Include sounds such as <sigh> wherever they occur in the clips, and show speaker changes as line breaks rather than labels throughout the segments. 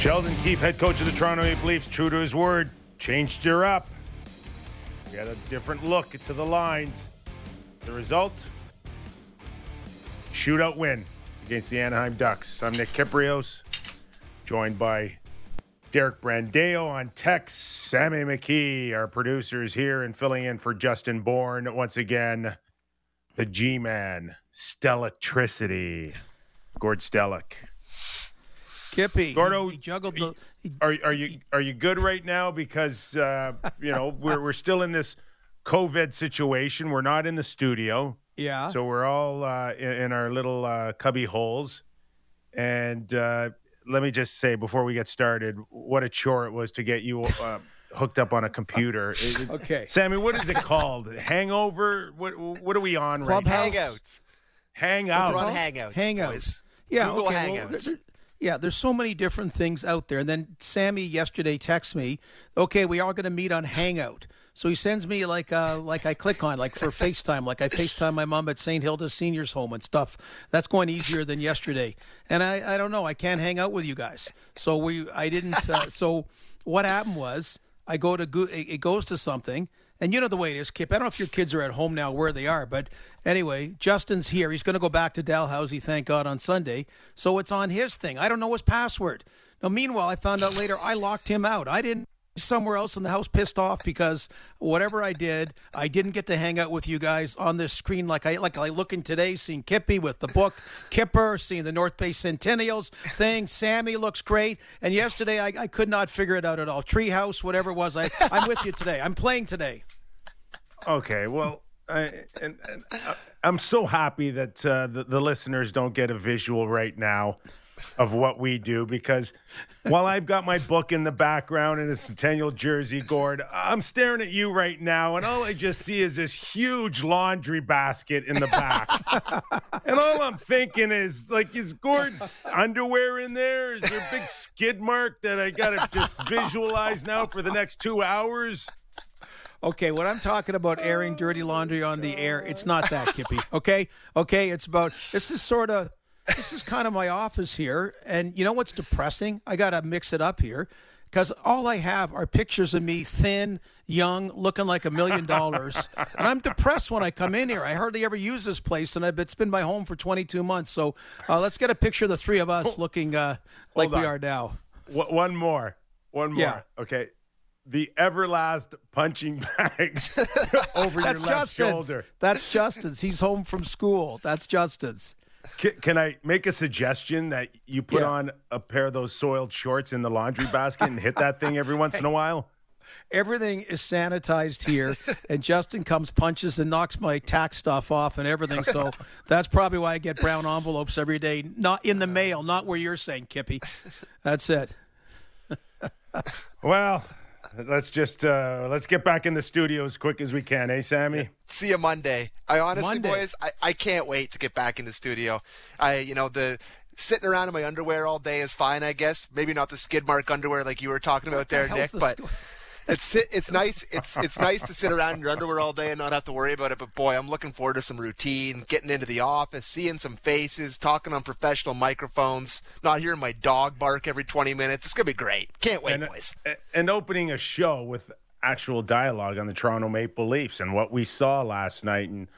Sheldon Keefe, head coach of the Toronto Maple Leafs, true to his word, changed her up. We had a different look to the lines. The result? Shootout win against the Anaheim Ducks. I'm Nick Kiprios, joined by Derek Brandeo on text. Sammy McKee, our producers here and filling in for Justin Bourne. Once again, the G Man, Stellatricity, Gord Stellick.
Kippy,
Gordo,
he, he juggled the. he-
Are are you are you good right now? Because uh, you know we're we're still in this COVID situation. We're not in the studio,
yeah.
so we're all uh, in, in our little uh, cubby holes. And uh, let me just say before we get started, what a chore it was to get you uh, <laughs> hooked up on a computer. It- it- <laughs>
okay.
Sammy, what is it called? Hangover? What what are we on right now?
Clubhouse?
Hangouts. We're on Hangouts.
Hangouts.
boys.
Yeah.
Google
okay.
Hangouts.
there- there- yeah, there's so many different things out there. And then Sammy yesterday texts me, "Okay, we are going to meet on Hangout." So he sends me like uh like I click on like for FaceTime, like I FaceTime my mom at St. Hilda's Seniors Home and stuff. That's going easier than yesterday. And I I don't know, I can't hang out with you guys. So we I didn't. Uh, so what happened was I go to it goes to something. And you know the way it is, Kip. I don't know if your kids are at home now where they are, but anyway, Justin's here. He's going to go back to Dalhousie, thank God, on Sunday. So it's on his thing. I don't know his password. Now, meanwhile, I found out later I locked him out. I didn't somewhere else in the house pissed off because whatever I did, I didn't get to hang out with you guys on this screen like I like I looking today, seeing Kippy with the book Kipper, seeing the North Bay Centennials thing. Sammy looks great, and yesterday I, I could not figure it out at all. Treehouse, whatever it was, I I'm with you today. I'm playing today.
Okay, well, I, and, and I- I'm so happy that uh, the, the listeners don't get a visual right now of what we do because while I've got my book in the background and a centennial jersey, Gord, I'm staring at you right now, and all I just see is this huge laundry basket in the back. and all I'm thinking is, like, is Gord's underwear in there? Is there a big skid mark that I got to just visualize now for the next two hours?
Okay, when I'm talking about airing dirty laundry on the air, it's not that, Kippy. Okay, okay, it's about this is sort of this is kind of my office here, and you know what's depressing? I got to mix it up here because all I have are pictures of me thin, young, looking like a million dollars, and I'm depressed when I come in here. I hardly ever use this place, and it's been my home for 22 months. So uh, let's get a picture of the three of us looking uh, like we are now.
Wh- One more. One more.
Yeah.
Okay. The Everlast punching bag <laughs> over
That's
your left
Justin's.
shoulder.
That's Justin's. He's home from school. That's Justin's.
Can, can I make a suggestion that you put
Yeah.
on a pair of those soiled shorts in the laundry basket and hit that thing every once in a while?
everything is sanitized here <laughs> and justin comes punches and knocks my tax stuff off and everything so that's probably why i get brown envelopes every day not in the mail not where you're saying kippy that's it <laughs>
Well, let's just uh, let's get back in the studio as quick as we can, eh, Sammy?
See you Monday. I honestly,
Monday.
boys, I, I can't wait to get back in the studio. I, you know, the sitting around in my underwear all day is fine, I guess. Maybe not the skid mark underwear like you were talking about there,
hell's
Nick,
the
but.
sto-
It's it's <laughs> nice. It's it's nice to sit around in your underwear all day and not have to worry about it. But boy, I'm looking forward to some routine, getting into the office, seeing some faces, talking on professional microphones, not hearing my dog bark every 20 minutes. It's gonna be great. Can't wait,
and,
boys.
and opening a show with actual dialogue on the Toronto Maple Leafs and what we saw last night. And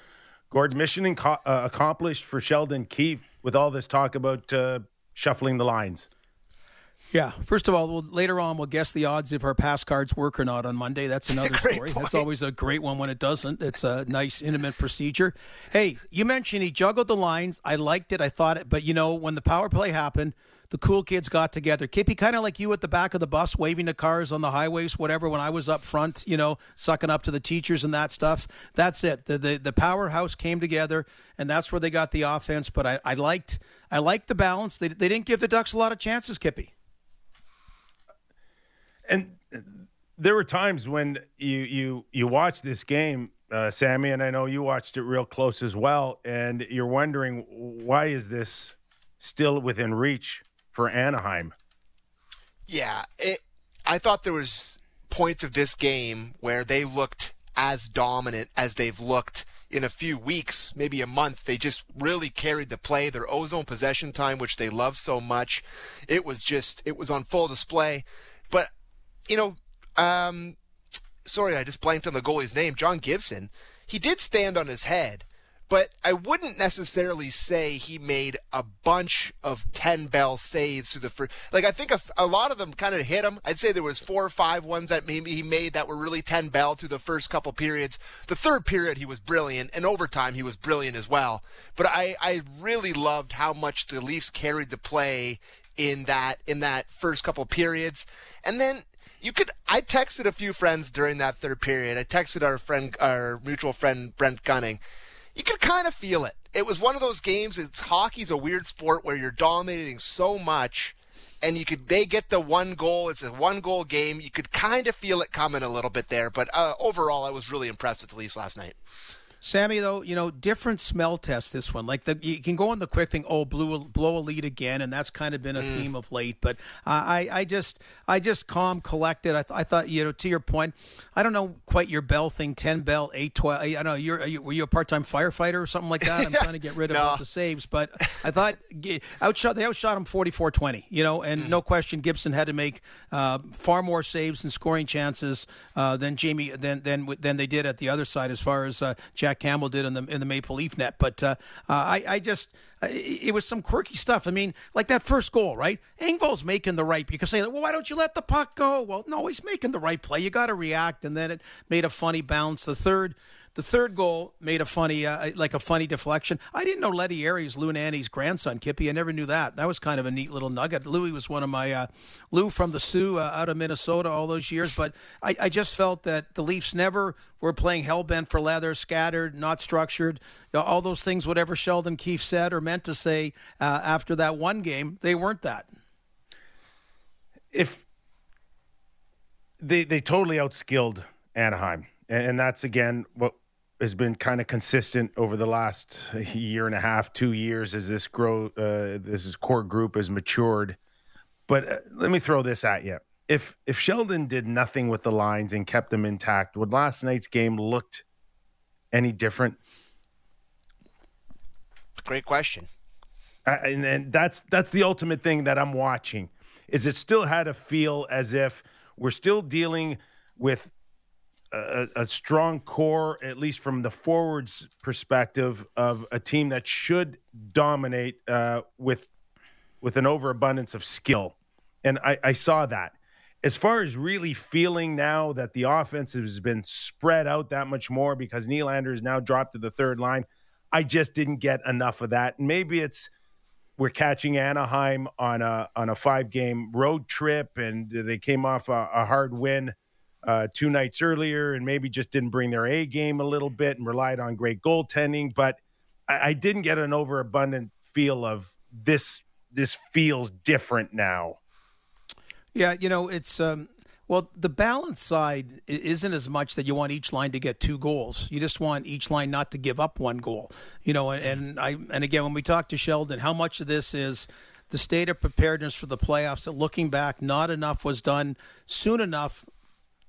Gord's mission inco- uh, accomplished for Sheldon Keefe with all this talk about uh, shuffling the lines.
Yeah first of all we'll, later on we'll guess the odds if our pass cards work or not on monday that's <laughs> another story
point.
that's always a great one when it doesn't it's a nice intimate procedure hey you mentioned he juggled the lines i liked it i thought it but you know when the power play happened the cool kids got together. Kippy, kind of like you at the back of the bus, waving to cars on the highways, whatever. When I was up front, you know, sucking up to the teachers and that stuff. That's it. The the, the powerhouse came together, and that's where they got the offense. But I, I liked I liked the balance. They they didn't give the Ducks a lot of chances, Kippy.
And there were times when you you you watched this game, uh, Sammy, and I know you watched it real close as well, and you're wondering why is this still within reach for Anaheim?
Yeah, it. I thought there was points of this game where they looked as dominant as they've looked in a few weeks, maybe a month. They just really carried the play. Their ozone possession time, which they love so much, it was just it was on full display. But you know, um, sorry, I just blanked on the goalie's name, John Gibson. He did stand on his head, but I wouldn't necessarily say he made a bunch of 10 bell saves through the first. Like, I think a, a lot of them kind of hit him. I'd say there was four or five ones that maybe he made that were really 10 bell through the first couple periods. The third period, he was brilliant, and overtime, he was brilliant as well. But I, I really loved how much the Leafs carried the play in that in that first couple periods. And then you could I texted a few friends during that third period. I texted our friend our mutual friend Brent Gunning you could kind of feel it. It was one of those games. It's hockey's a weird sport where you're dominating so much, and you could they get the one goal. It's a one goal game. You could kind of feel it coming a little bit there, but uh, overall, I was really impressed with the Leafs last night.
Sammy, though, you know, different smell test this one. Like the, you can go on the quick thing, oh, blow, blow a lead again, and that's kind of been a mm. theme of late. But uh, I, I just, I just calm, collected. I, th- I thought, you know, to your point, I don't know quite your bell thing, ten bell, eight, twelve. I don't know. You're, you, were you a part time firefighter or something like that? I'm <laughs> trying to get rid of no. all the saves, but I thought outshot they outshot him 44-20, You know, and mm. no question, Gibson had to make uh, far more saves and scoring chances uh, than Jamie than than than they did at the other side as far as uh, Jack. Jack Campbell did in the in the Maple Leaf net. But uh, uh, I, I just it was some quirky stuff. I mean, like that first goal, right? Engvall's making the right. You can say, well, why don't you let the puck go? Well, no, he's making the right play. You got to react, and then it made a funny bounce. The third the third goal made a funny, uh, like a funny deflection. I didn't know Letty Ayres, Lou Nanne's grandson, Kippy. I never knew that. That was kind of a neat little nugget. Louie was one of my, uh, Lou from the Sioux uh, out of Minnesota all those years. But I, I just felt that the Leafs never were playing hell bent for leather, scattered, not structured. You know, all those things, whatever Sheldon Keefe said or meant to say uh, after that one game, they weren't that.
If they they totally outskilled Anaheim, and, that's again what has been kind of consistent over the last year and a half, two years as this grow, uh, this core group has matured. But uh, let me throw this at you: if if Sheldon did nothing with the lines and kept them intact, would last night's game looked any different?
Great question.
Uh, and, and that's that's the ultimate thing that I'm watching. Is it still had a feel as if we're still dealing with a, a, strong core, at least from the forwards perspective, of a team that should dominate uh, with with an overabundance of skill, and I, I saw that. As far as really feeling now that the offense has been spread out that much more because Nylander is now dropped to the third line, I just didn't get enough of that. maybe it's we're catching Anaheim on a on a five game road trip, and they came off a, a hard win uh, two nights earlier and maybe just didn't bring their A game a little bit and relied on great goaltending. But I, I didn't get an overabundant feel of this. This feels different now.
Yeah, you know, it's um, well, the balance side isn't as much that you want each line to get two goals. You just want each line not to give up one goal. You know, and I and again when we talk to Sheldon, how much of this is the state of preparedness for the playoffs? That looking back, not enough was done soon enough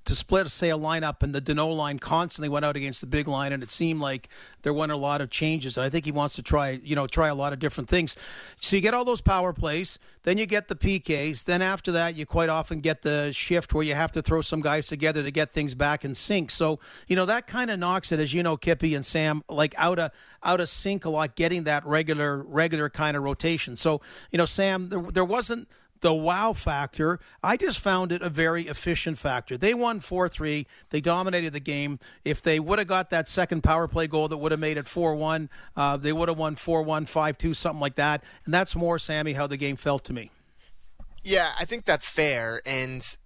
to split, say, a lineup, and the Danault line constantly went out against the big line, and it seemed like there weren't a lot of changes. And I think he wants to try, you know, try a lot of different things. So you get all those power plays, then you get the PKs, then after that, you quite often get the shift where you have to throw some guys together to get things back in sync. So you know that kind of knocks it, as you know, Kippy and Sam, like out of out of sync a lot, getting that regular regular kind of rotation. So you know, Sam, there, there wasn't the wow factor. I just found it a very efficient factor. They won 4 3. They dominated the game. If they would have got that second power play goal that would have made it 4 1, uh, they would have won 4 1, 5 2, something like that. And that's more, Sammy, how the game felt to me.
Yeah, I think that's fair. And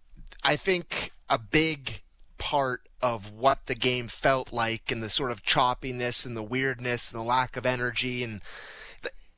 I think a big part of what the game felt like and the sort of choppiness and the weirdness and the lack of energy and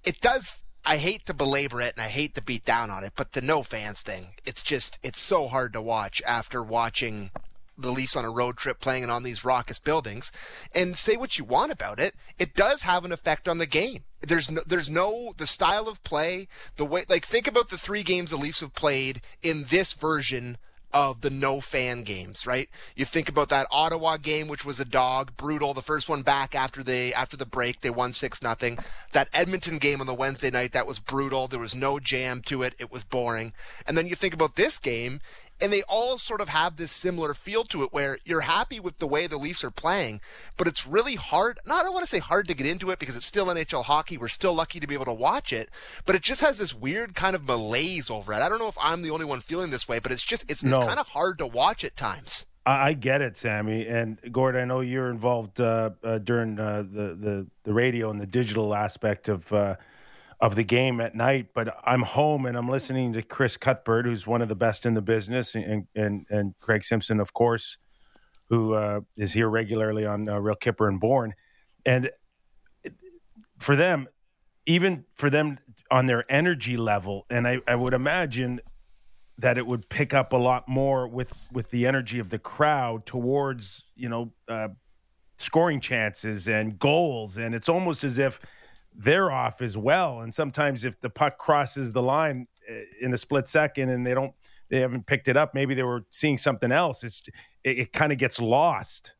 it does I hate to belabor it and I hate to beat down on it, but the no fans thing, it's just it's so hard to watch after watching the Leafs on a road trip playing on these raucous buildings. And say what you want about it, it does have an effect on the game. There's no, there's no the style of play, the way like think about the three games the Leafs have played in this version of the no fan games, right? You think about that Ottawa game, which was a dog, brutal. The first one back after the after the break, they won six nothing. That Edmonton game on the Wednesday night, that was brutal. There was no jam to it. It was boring. And then you think about this game, and they all sort of have this similar feel to it where you're happy with the way the Leafs are playing, but it's really hard. Not I don't want to say hard to get into it because it's still NHL hockey. We're still lucky to be able to watch it, but it just has this weird kind of malaise over it. I don't know if I'm the only one feeling this way, but it's just it's, no. it's kind of hard to watch at times.
I get it, Sammy and Gord. I know you're involved uh, uh, during uh, the, the the radio and the digital aspect of uh, of the game at night, but I'm home and I'm listening to Chris Cuthbert, who's one of the best in the business, and and, and Craig Simpson, of course, who uh, is here regularly on uh, Real Kyper and Bourne, and for them, even for them on their energy level, and I, I would imagine that it would pick up a lot more with with the energy of the crowd towards you know uh, scoring chances and goals, and it's almost as if they're off as well. And sometimes if the puck crosses the line eh, in a split second and they don't, they haven't picked it up, maybe they were seeing something else. It's it, it kind of gets lost.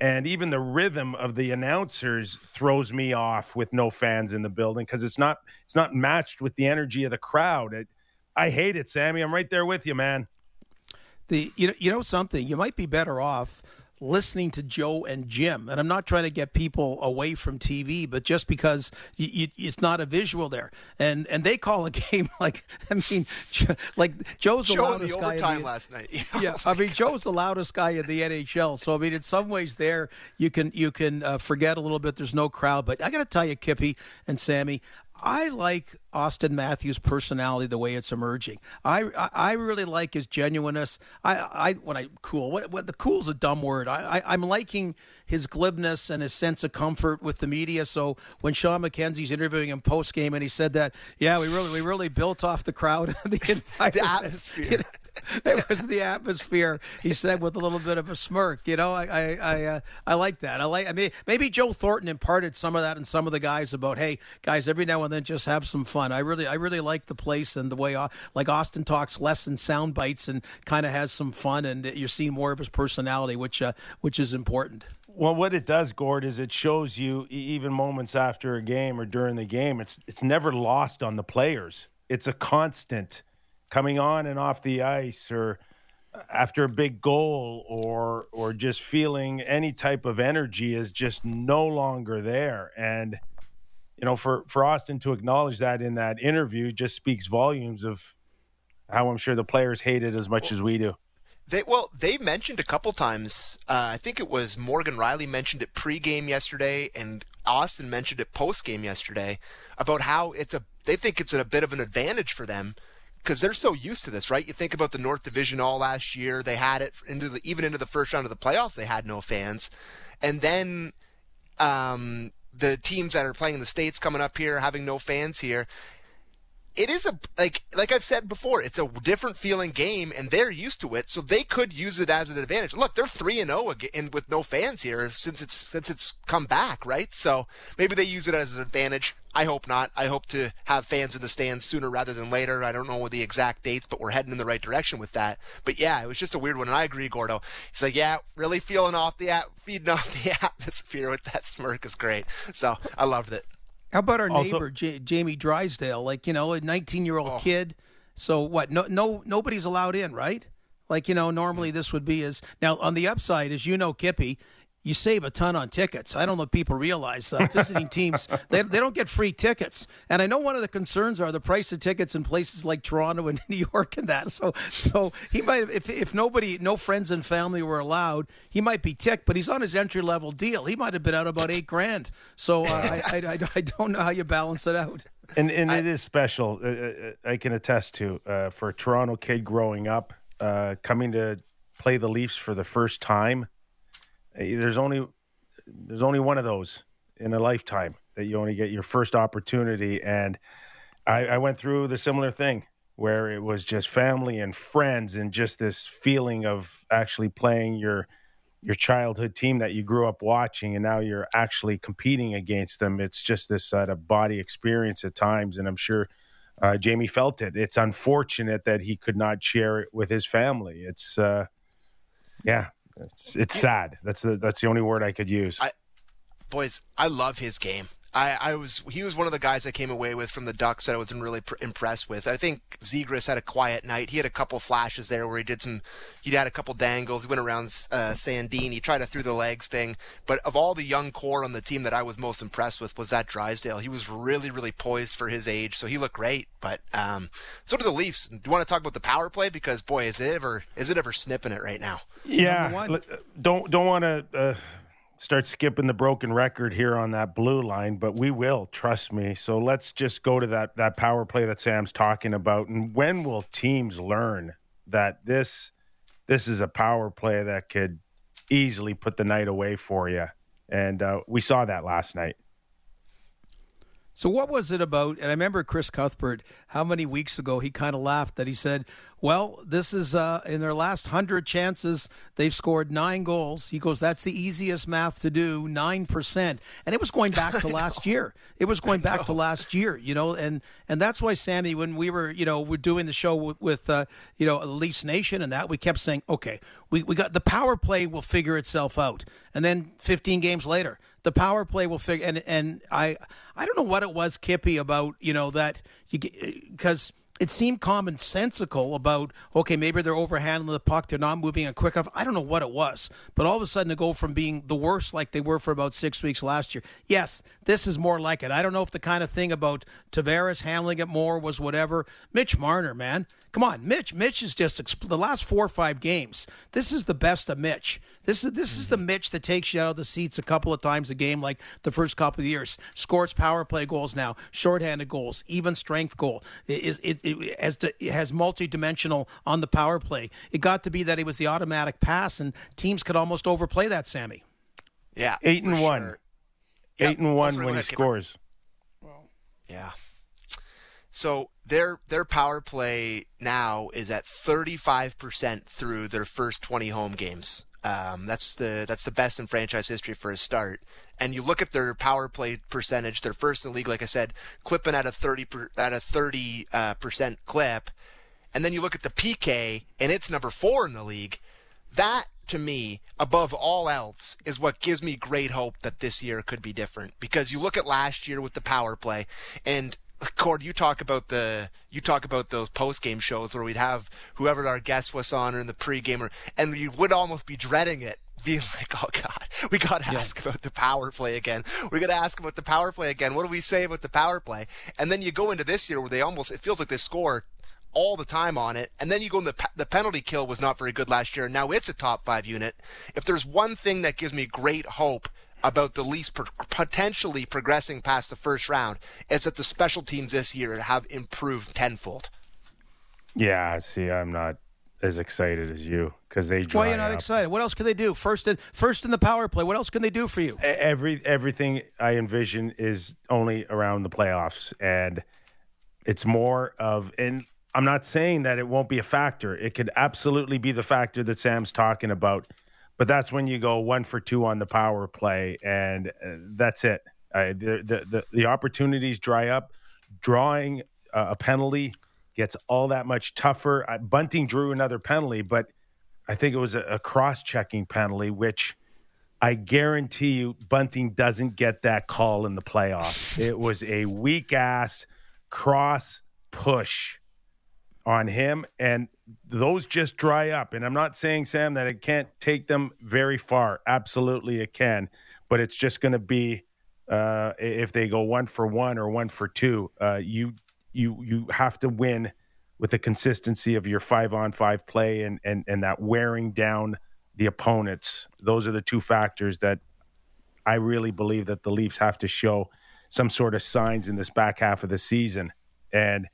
And even the rhythm of the announcers throws me off with no fans in the building because it's not it's not matched with the energy of the crowd. It, I hate it, Sammy. I'm right there with you, man.
The you know you know something you might be better off listening to Joe and Jim. And I'm not trying to get people away from TV, but just because you, you, it's not a visual there, and and they call a <laughs> game like I mean, like Joe's the
Joe
loudest
the
guy.
Overtime the, last night. <laughs>
yeah, I mean <laughs> Joe's the loudest guy in the NHL. So I mean, in some ways, there you can you can uh, forget a little bit. There's no crowd, but I got to tell you, Kippy and Sammy, I like Auston Matthews' personality the way it's emerging. I I, really like his genuineness. I I when I cool what, what the cool's a dumb word. I, I am liking his glibness and his sense of comfort with the media. So when Shawn McKenzie's interviewing him post game and he said that, yeah, we really we really built off the crowd, <laughs> the, <laughs>
the atmosphere. <laughs>
it was the atmosphere. He said with a little bit of a smirk. You know, I I I, uh, I like that. I like. I mean, maybe Joe Thornton imparted some of that in some of the guys about, hey, guys, every now and then just have some fun. I really I really like the place and the way uh, like Auston talks less in sound bites and kind of has some fun, and you're seeing more of his personality, which uh, which is important.
Well, what it does, Gord, is it shows you even moments after a game or during the game, it's it's never lost on the players. It's a constant coming on and off the ice or after a big goal or or just feeling any type of energy is just no longer there and you know for for Auston to acknowledge that in that interview just speaks volumes of how I'm sure the players hate it as much as we do.
They well, they mentioned a couple times. Uh, I think it was Morgan Rielly mentioned it pregame yesterday, and Auston mentioned it postgame yesterday about how it's a. They think it's a bit of an advantage for them because they're so used to this, right? You think about the North Division all last year; they had it into the even into the first round of the playoffs. They had no fans, and then um, the teams that are playing in the states coming up here having no fans here it is a like like I've said before, it's a different feeling game, and they're used to it, so they could use it as an advantage. Look, they're three and zero oh again with no fans here since it's since it's come back, right? So maybe they use it as an advantage. I hope not. I hope to have fans in the stands sooner rather than later. I don't know the exact dates, but we're heading in the right direction with that. But yeah, it was just a weird one, and I agree, Gordo. He's like, yeah, really feeling off the feeding off the <laughs> atmosphere with that smirk is great. So I loved it.
How about our also, neighbor J- Jamie Drysdale? Like you know, a 19 year old kid. So what? No, no, nobody's allowed in, right? Like you know, normally this would be as now on the upside, as you know, Kippy you save a ton on tickets. I don't know if people realize uh, visiting <laughs> teams they, they don't get free tickets. And I know one of the concerns are the price of tickets in places like Toronto and <laughs> New York and that. So so he might if if nobody no friends and family were allowed, he might be ticked. But he's on his entry level deal. He might have been out about eight grand. So uh, I, I, I, I don't know how you balance it out.
And and it is special. Uh, uh, I can attest to uh, for a Toronto kid growing up, uh, coming to play the Leafs for the first time there's only there's only one of those in a lifetime that you only get your first opportunity. And I, I went through the similar thing where it was just family and friends and just this feeling of actually playing your your childhood team that you grew up watching and now you're actually competing against them it's just this sort of body experience at times and i'm sure uh, Jamie felt it. It's unfortunate that he could not share it with his family. It's, uh, yeah, it's, it's sad. That's the that's the only word I could use.
I, boys, I love his game. I, I was he was one of the guys I came away with from the Ducks that I wasn't really pr- impressed with. I think Zegras had a quiet night. He had a couple flashes there where he did some. He had a couple dangles. He went around uh, Sandin. He tried a through the legs thing. But of all the young core on the team that I was most impressed with was that Drysdale. He was really really poised for his age, so he looked great. But um, so do the Leafs. Do you want to talk about the power play? Because boy, is it ever is it ever snipping it right now?
Yeah, don't don't want to. Uh start skipping the broken record here on that blue line, but we will, trust me. So let's just go to that that power play that Sam's talking about. And when will teams learn that this this is a power play that could easily put the night away for you? And uh, we saw that last night.
So what was it about? And I remember Chris Cuthbert, how many weeks ago he kind of laughed that he said, "Well, this is uh, in their last hundred chances, they've scored nine goals." He goes, "That's the easiest math to do, nine percent." And it was going back to <laughs> last year. It was going back to last year, you know, and and that's why Sammy, when we were, you know, we're doing the show with, with uh, you know, Leafs Nation and that, we kept saying, "Okay, we we got the power play will figure itself out," and then 15 games later the power play will figure. And and I I don't know what it was, Kippy, about you know that you because it seemed commonsensical about okay maybe they're overhandling the puck they're not moving it quick enough. I don't know what it was. But all of a sudden to go from being the worst like they were for about six weeks last year yes this is more like it. I don't know if the kind of thing about tavares handling it more was whatever. Mitch marner man. Come on. Mitch mitch is just the last four or five games this is the best of mitch this is this is the mm-hmm. Mitch that takes you out of the seats a couple of times a game, like the first couple of years. Scores power play goals now, shorthanded goals, even strength goal. It, it, it, has to, it has multi-dimensional on the power play. It got to be that it was the automatic pass, and teams could almost overplay that. Sammy.
Yeah,
eight and one. Sure. Eight yep. and one when he scores.
Yeah. So their their power play now is at 35% through their first 20 home games. Um, that's the that's the best in franchise history for a start. And you look at their power play percentage; they're first in the league, like I said, clipping at a thirty per, at a thirty uh, percent clip. And then you look at the PK, and it's number four in the league. That to me, above all else, is what gives me great hope that this year could be different. Because you look at last year with the power play, and Gord, you talk about the you talk about those post game shows where we'd have whoever our guest was on or in the pre-game, and you would almost be dreading it, being <laughs> like, "Oh God, we got to yeah. ask about the power play again. We got to ask about the power play again. What do we say about the power play?" And then you go into this year where they almost it feels like they score all the time on it, and then you go in the the penalty kill was not very good last year. Now it's a top five unit. If there's one thing that gives me great hope about the Leafs potentially progressing past the first round is that the special teams this year have improved tenfold.
Yeah, see, I'm not as excited as you because they. Why
are you not
up.
excited? What else can they do? First, in, first in the power play. What else can they do for you?
Every everything I envision is only around the playoffs, and it's more of. And I'm not saying that it won't be a factor. It could absolutely be the factor that Sam's talking about but that's when you go one for two on the power play, and uh, that's it. Uh, the, the, the the opportunities dry up. Drawing uh, a penalty gets all that much tougher. Uh, Bunting drew another penalty, but I think it was a, a cross-checking penalty, which I guarantee you Bunting doesn't get that call in the playoffs. it was a weak ass cross push on him, and those just dry up. And I'm not saying, Sam, that it can't take them very far. Absolutely, it can, but it's just going to be uh, if they go one for one or one for two. Uh, you you you have to win with the consistency of your five on five play and and and that wearing down the opponents. Those are the two factors that I really believe that the Leafs have to show some sort of signs in this back half of the season. And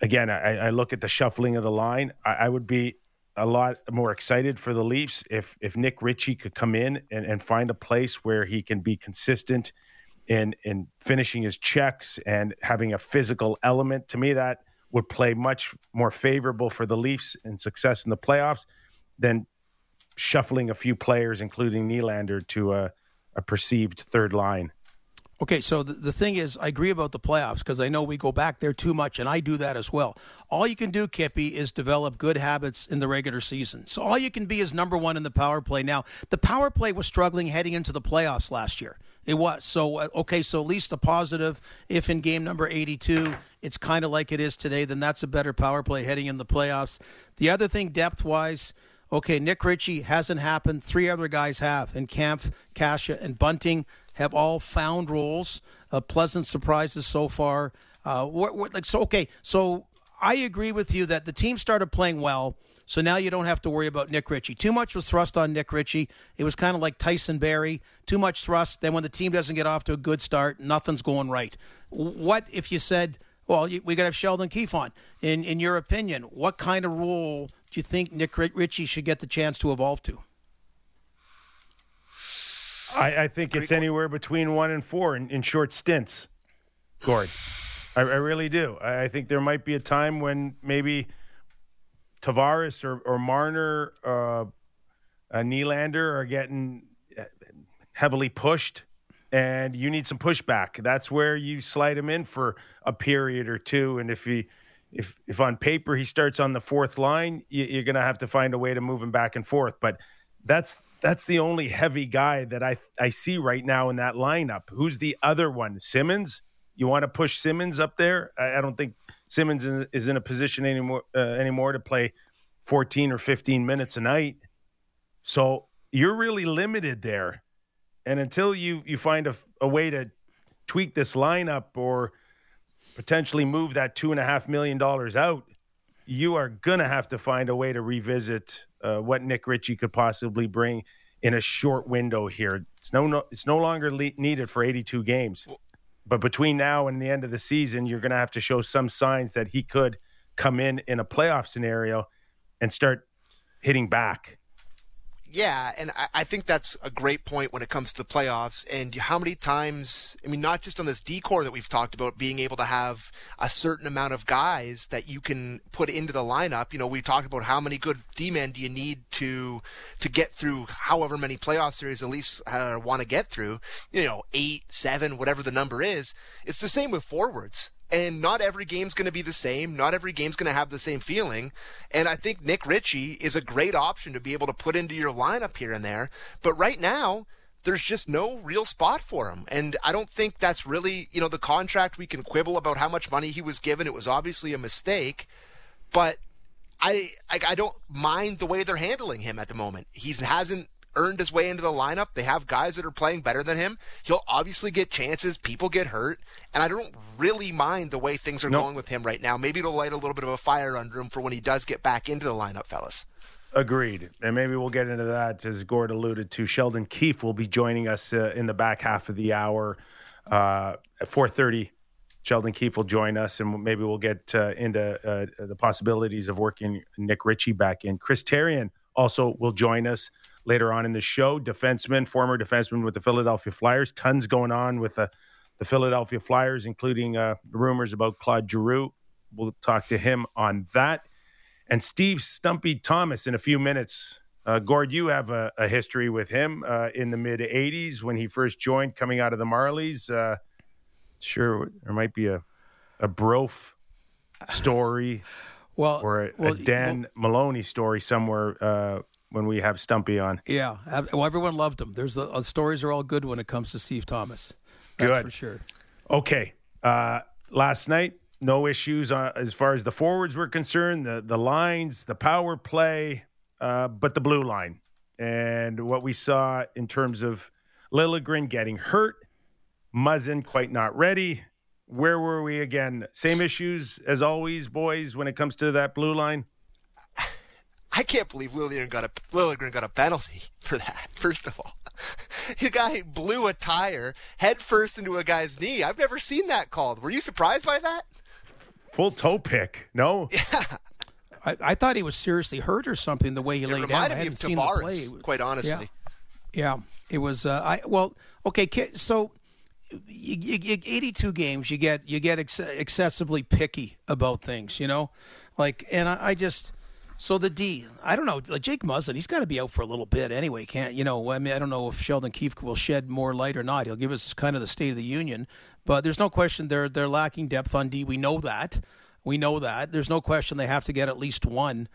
again, I, I, look at the shuffling of the line. I, I, would be a lot more excited for the Leafs if if Nick Ritchie could come in and, and find a place where he can be consistent in in finishing his checks and having a physical element. To me, that would play much more favorable for the Leafs and success in the playoffs than shuffling a few players, including Nylander, to a, a perceived third line.
Okay, so the, the thing is, I agree about the playoffs because I know we go back there too much, and I do that as well. All you can do, Kippy, is develop good habits in the regular season. So all you can be is number one in the power play. Now, the power play was struggling heading into the playoffs last year. It was. So, uh, okay, so at least a positive. If in game number 82, it's kind of like it is today, then that's a better power play heading in the playoffs. The other thing, depth wise, okay, Nick Ritchie hasn't happened. Three other guys have, and Kampf, Kase, and Bunting have all found roles. Uh, pleasant surprises so far. Uh, what, what, like so? Okay, so I agree with you that the team started playing well. So now you don't have to worry about Nick Ritchie. Too much was thrust on Nick Ritchie. It was kind of like Tyson Barrie. Too much thrust. Then when the team doesn't get off to a good start, nothing's going right. What if you said, well, we got to have Sheldon Keefe on. In in your opinion, what kind of role do you think Nick Ritchie should get the chance to evolve to?
I, I think it's anywhere between one and four in, in short stints, Gord. I, I, really do. I, I, think there might be a time when maybe Tavares or, or Marner, uh, Nylander are getting heavily pushed, and you need some pushback. That's where you slide him in for a period or two. And if he, if if on paper he starts on the fourth line, you, you're going to have to find a way to move him back and forth. But that's that's the only heavy guy that I I see right now in that lineup. Who's the other one? Simmonds? You want to push Simmonds up there? I, I don't think Simmonds is in a position anymore uh, anymore to play 14 or 15 minutes a night. So you're really limited there. And until you you find a, a way to tweak this lineup or potentially move that two and a half million dollars out, you are gonna have to find a way to revisit uh, what Nick Ritchie could possibly bring in a short window here. It's no, no it's no longer le- needed for 82 games. But between now and the end of the season, you're going to have to show some signs that he could come in in a playoff scenario and start hitting back.
Yeah, and I, I, think that's a great point when it comes to the playoffs. And how many times, I mean, not just on this decor that we've talked about, being able to have a certain amount of guys that you can put into the lineup. You know, we talked about how many good D-men do you need to to get through however many playoff series at least uh, want to get through. You know, eight, seven, whatever the number is. It's the same with forwards. And not every game's going to be the same. Not every game's going to have the same feeling. And I think Nick Ritchie is a great option to be able to put into your lineup here and there. But right now, there's just no real spot for him. And I don't think that's really, you know, the contract we can quibble about how much money he was given. It was obviously a mistake. But I, I, I don't mind the way they're handling him at the moment. He hasn't earned his way into the lineup. They have guys that are playing better than him. He'll obviously get chances. People get hurt. And I don't really mind the way things are nope. going with him right now. Maybe it'll light a little bit of a fire under him for when he does get back into the lineup, fellas.
Agreed. And maybe we'll get into that as Gord alluded to. Sheldon Keefe will be joining us uh, in the back half of the hour uh, at 4.30. Sheldon Keefe will join us, and maybe we'll get uh, into uh, the possibilities of working Nick Ritchie back in. Chris Therien also will join us later on in the show. Defenseman, former defenseman with the Philadelphia Flyers. Tons going on with the, the Philadelphia Flyers, including uh, rumors about Claude Giroux. We'll talk to him on that. And Steve Stumpy Thomas in a few minutes. Uh, Gord, you have a, a history with him uh, in the mid 80s when he first joined coming out of the Marlies. Uh, sure, there might be a, a Brof story well, or a, well, a Dan well, Maloney story somewhere uh, when we have Stumpy on.
Yeah, well, everyone loved him. There's the, the stories are all good when it comes to Steve Thomas. That's good for sure.
Okay, uh, last night no issues uh, as far as the forwards were concerned. The the lines, the power play, uh, but the blue line and what we saw in terms of Liljegren getting hurt, Muzzin quite not ready. Where were we again? Same issues as always, boys, when it comes to that blue line. <laughs>
I can't believe Liljegren got a Liljegren got a penalty for that. <laughs> First of all, <laughs> the guy blew a tire head first into a guy's knee. I've never seen that called. Were you surprised by that?
Full toe pick. No. <laughs>
Yeah.
I, I thought he was seriously hurt or something. The way he
it
laid down,
I hadn't seen Tavares, the play. Quite honestly.
Yeah. yeah. It was. Uh, I well. Okay. So. You, you, 82 games, you get you get ex- excessively picky about things, you know, like, and I, I just So the D, I don't know, like Jake Muzzin, he's got to be out for a little bit anyway. Can't you know? I mean, I don't know if Sheldon Keefe will shed more light or not. He'll give us kind of the State of the Union, but there's no question they're they're lacking depth on D. We know that. We know that. There's no question they have to get at least one.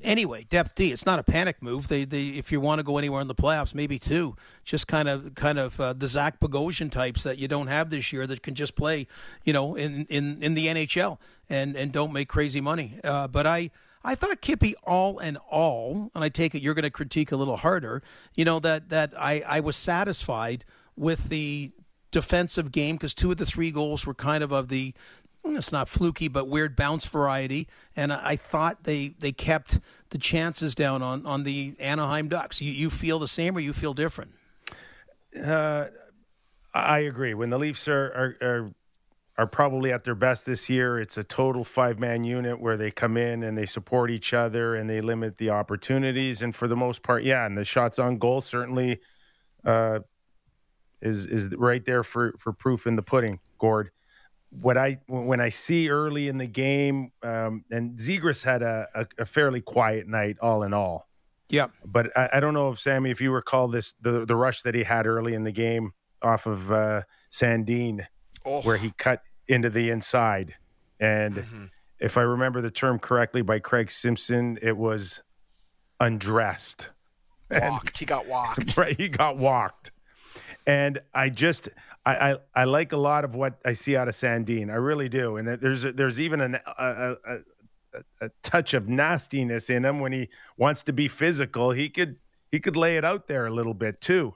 Anyway, depth D. It's not a panic move. They, they, if you want to go anywhere in the playoffs, maybe two. Just kind of, kind of uh, the Zach Bogosian types that you don't have this year that can just play, you know, in in, in the NHL and and don't make crazy money. Uh, but I. I thought Kippy all in all, and I take it you're going to critique a little harder. You know that that I I was satisfied with the defensive game because two of the three goals were kind of of the it's not fluky but weird bounce variety, and I, I thought they they kept the chances down on on the Anaheim Ducks. You you feel the same or you feel different?
Uh, I agree. When the Leafs are, are, are are probably at their best this year. It's a total five man unit where they come in and they support each other and they limit the opportunities. And for the most part, yeah, and the shots on goal certainly uh, is is right there for for proof in the pudding. Gord, what I when I see early in the game, um, and Zegras had a, a, a fairly quiet night, all in all.
Yeah,
but I, I, don't know if Sammy, if you recall this, the the rush that he had early in the game off of uh, Sandin oh. where he cut into the inside. And mm-hmm. if I remember the term correctly by Craig Simpson, it was undressed.
Walked. And, <laughs> he got walked. <laughs>
Right. He got walked. And I just I, I, I like a lot of what I see out of Sandin. I really do. And there's a, there's even an, a, a, a touch of nastiness in him when he wants to be physical. He could he could lay it out there a little bit too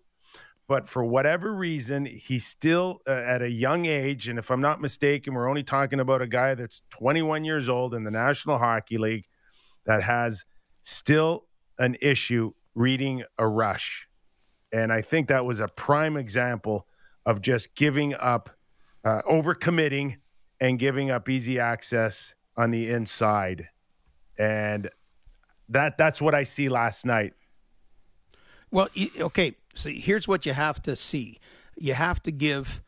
but for whatever reason, he's still uh, at a young age. And if I'm not mistaken, we're only talking about a guy that's 21 years old in the National Hockey League that has still an issue reading a rush. And I think that was a prime example of just giving up, uh, overcommitting, and giving up easy access on the inside. And that that's what I see last night.
Well, okay, See, here's what you have to see. You have to give,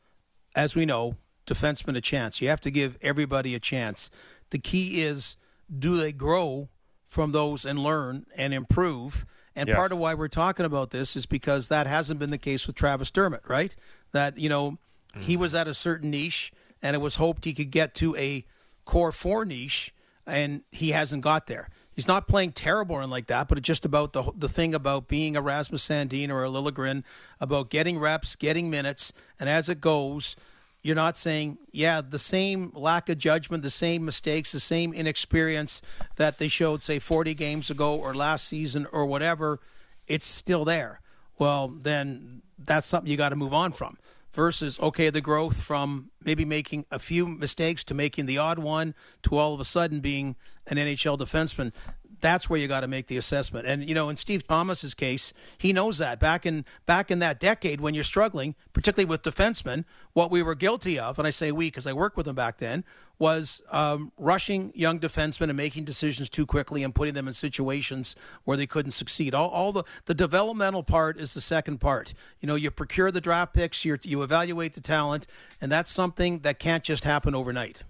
as we know, defensemen a chance. You have to give everybody a chance. The key is, do they grow from those and learn and improve? And yes. part of why we're talking about this is because that hasn't been the case with Travis Dermott, right? That you know mm-hmm. he was at a certain niche, and it was hoped he could get to a core four niche, and he hasn't got there he's not playing terrible or like that, but it's just about the the thing about being a Rasmus Sandin or a Liljegren, about getting reps, getting minutes, and as it goes, you're not saying, yeah, the same lack of judgment, the same mistakes, the same inexperience that they showed, say, 40 games ago or last season or whatever, it's still there. Well, then that's something you got to move on from versus okay the growth from maybe making a few mistakes to making the odd one to all of a sudden being an NHL defenseman that's where you got to make the assessment. And you know, in Steve Thomas's case, he knows that back in back in that decade when you're struggling, particularly with defensemen, what we were guilty of, and I say we because I worked with them back then, was um, rushing young defensemen and making decisions too quickly and putting them in situations where they couldn't succeed. All, all the the developmental part is the second part. You know, you procure the draft picks, you you evaluate the talent, and that's something that can't just happen overnight.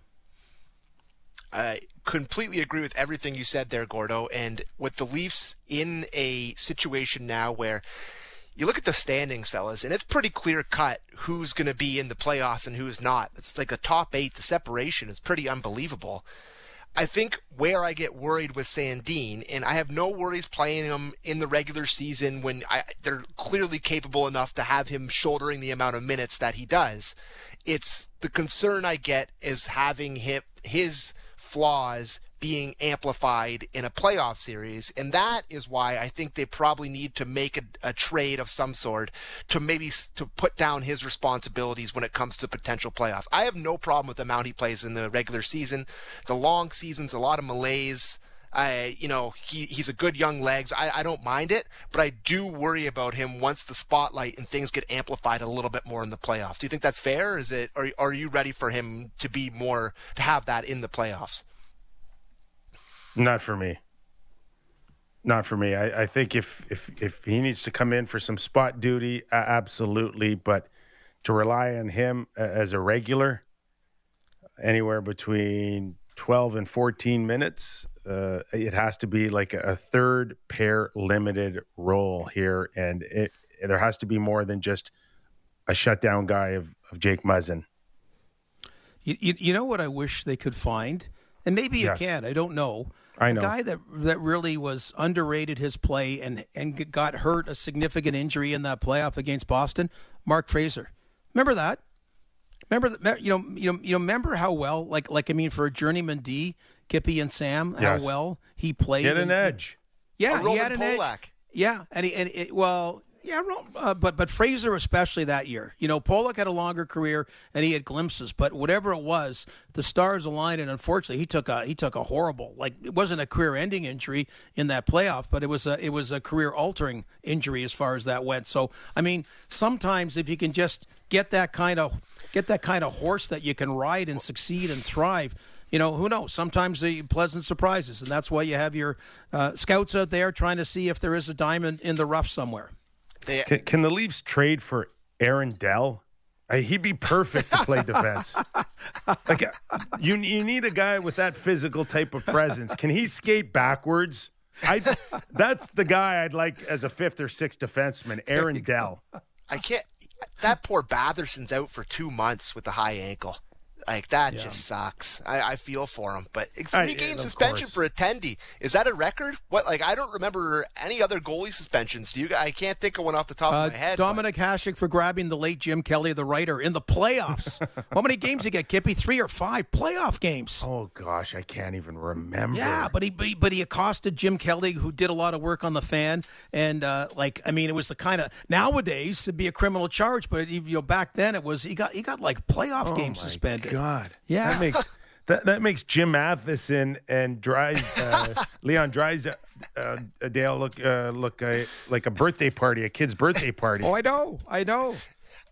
I completely agree with everything you said there, Gordo. And with the Leafs in a situation now where you look at the standings, fellas, and it's pretty clear cut who's going to be in the playoffs and who's not. It's like a top eight. The separation is pretty unbelievable. I think where I get worried with Sandin, and I have no worries playing him in the regular season when I, they're clearly capable enough to have him shouldering the amount of minutes that he does. It's the concern I get is having him, his flaws being amplified in a playoff series. And that is why I think they probably need to make a, a, trade of some sort to maybe to put down his responsibilities when it comes to potential playoffs. I have no problem with the amount he plays in the regular season. It's a long season, it's a lot of malaise. I, you know, he, he's a good young legs. I, I don't mind it, but I do worry about him once the spotlight and things get amplified a little bit more in the playoffs. Do you think that's fair? Is it, are, are you ready for him to be more, to have that in the playoffs?
Not for me. Not for me. I, I think if, if, if he needs to come in for some spot duty, absolutely. But to rely on him as a regular, anywhere between 12 and 14 minutes. Uh, it has to be like a third pair limited role here, and it there has to be more than just a shutdown guy of, of Jake Muzzin.
You, you, you know what I wish they could find, and maybe
Yes.
you can. I don't know.
I know.
A guy that that really was underrated his play and and got hurt a significant injury in that playoff against Boston. Mark Fraser, remember that? Remember? You know, you know, you know. Remember how well, like, like I mean, for a journeyman D, Kippy and Sam,
Yes.
how well he played.
Get an
in-
edge.
Yeah,
A
he
Roman
had an edge.
Polak.
Yeah, and he, and it, well, yeah, uh, but but Fraser especially that year. You know, Polak had a longer career and he had glimpses, but whatever it was, the stars aligned, and unfortunately, he took a he took a horrible like it wasn't a career ending injury in that playoff, but it was a it was a career altering injury as far as that went. So I mean, sometimes if you can just get that kind of get that kind of horse that you can ride and succeed and thrive you know, who knows? Sometimes the pleasant surprises, and that's why you have your uh, scouts out there trying to see if there is a diamond in the rough somewhere.
They,
Can, can the Leafs trade for Aaron Dell? He'd be perfect to play defense. <laughs> like you, you need a guy with that physical type of presence. Can he skate backwards? I that's the guy I'd like as a fifth or sixth defenseman, Aaron Dell.
I can't. That poor Batherson's out for two months with the high ankle. Like that just sucks. I, I feel for him, but
I-
three game
of
suspension
course.
for attendee is that a record? What like I don't remember any other goalie suspensions. Do you? I can't think of one off the top
Uh,
of my head. but-
Dominik Hasek for grabbing the late Jim Kelly, the writer, in the playoffs. <laughs> How many games did he get, Kippy? Three or five playoff games.
Oh gosh, I can't even remember.
Yeah, but he but he- accosted Jim Kelly, who did a lot of work on the fan, and uh, like I mean, it was the kind of nowadays to be a criminal charge, but you know back then it was he got he got like playoff
oh
games
my
suspended.
God,
Yeah.
that makes that, that makes Jim Matheson and Dries, uh, <laughs> Leon Dries, uh, uh, Dale look uh, look uh, like a birthday party, a kid's birthday party.
Oh, I know, I know.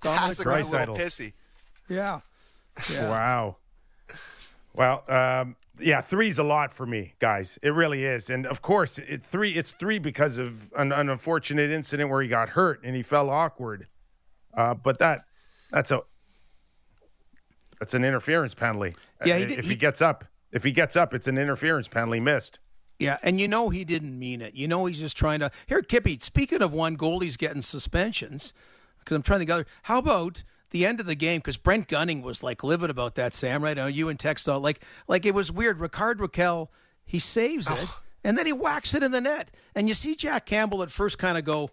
Dominik,
Hasek was a little pissy.
yeah, yeah.
Wow. Well, um, yeah, three's a lot for me, guys. It really is, and of course, it three. It's three because of an, an unfortunate incident where he got hurt and he fell awkward. Uh, but that that's a that's an interference penalty.
Yeah, he
Uh,
did-
if he,
he-
gets up, if he gets up, it's an interference penalty missed.
Yeah, and you know he didn't mean it. You know he's just trying to. Here, Kippy. Speaking of one goalie's getting suspensions, because I'm trying to gather. How about the end of the game? Because Brent Gunning was like livid about that. Sam, right? I know you and text all like like it was weird. Rickard Rakell, he saves it, and then he whacks it in the net, and you see Jack Campbell at first kind of go.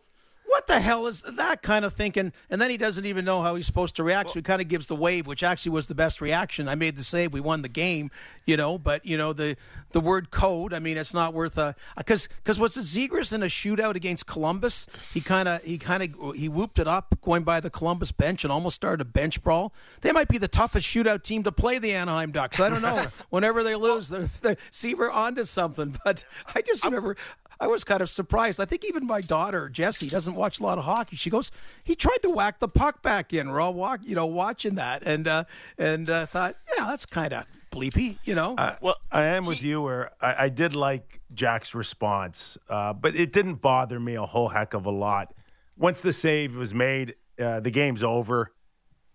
What the hell is that kind of thinking? And then he doesn't even know how he's supposed to react. so he kind of gives the wave, which actually was the best reaction. I made the save. We won the game, you know. But you know the the word code. I mean, it's not worth a uh, because because was it Zegras in a shootout against Columbus? He kind of he kind of he whooped it up going by the Columbus bench and almost started a bench brawl. They might be the toughest shootout team to play the Anaheim Ducks. I don't know. <laughs> Whenever they lose, they're, they're Seaver onto something. But I just remember. I was kind of surprised. I think even my daughter Jessie doesn't watch a lot of hockey. She goes, "He tried to whack the puck back in." We're all walk, you know, watching that, and uh, and uh, thought, yeah, that's kind of bleepy, you know.
I,
Well,
I am with
he-
you where I, I did like Jack's response, uh, but it didn't bother me a whole heck of a lot. Once the save was made, uh, the game's over.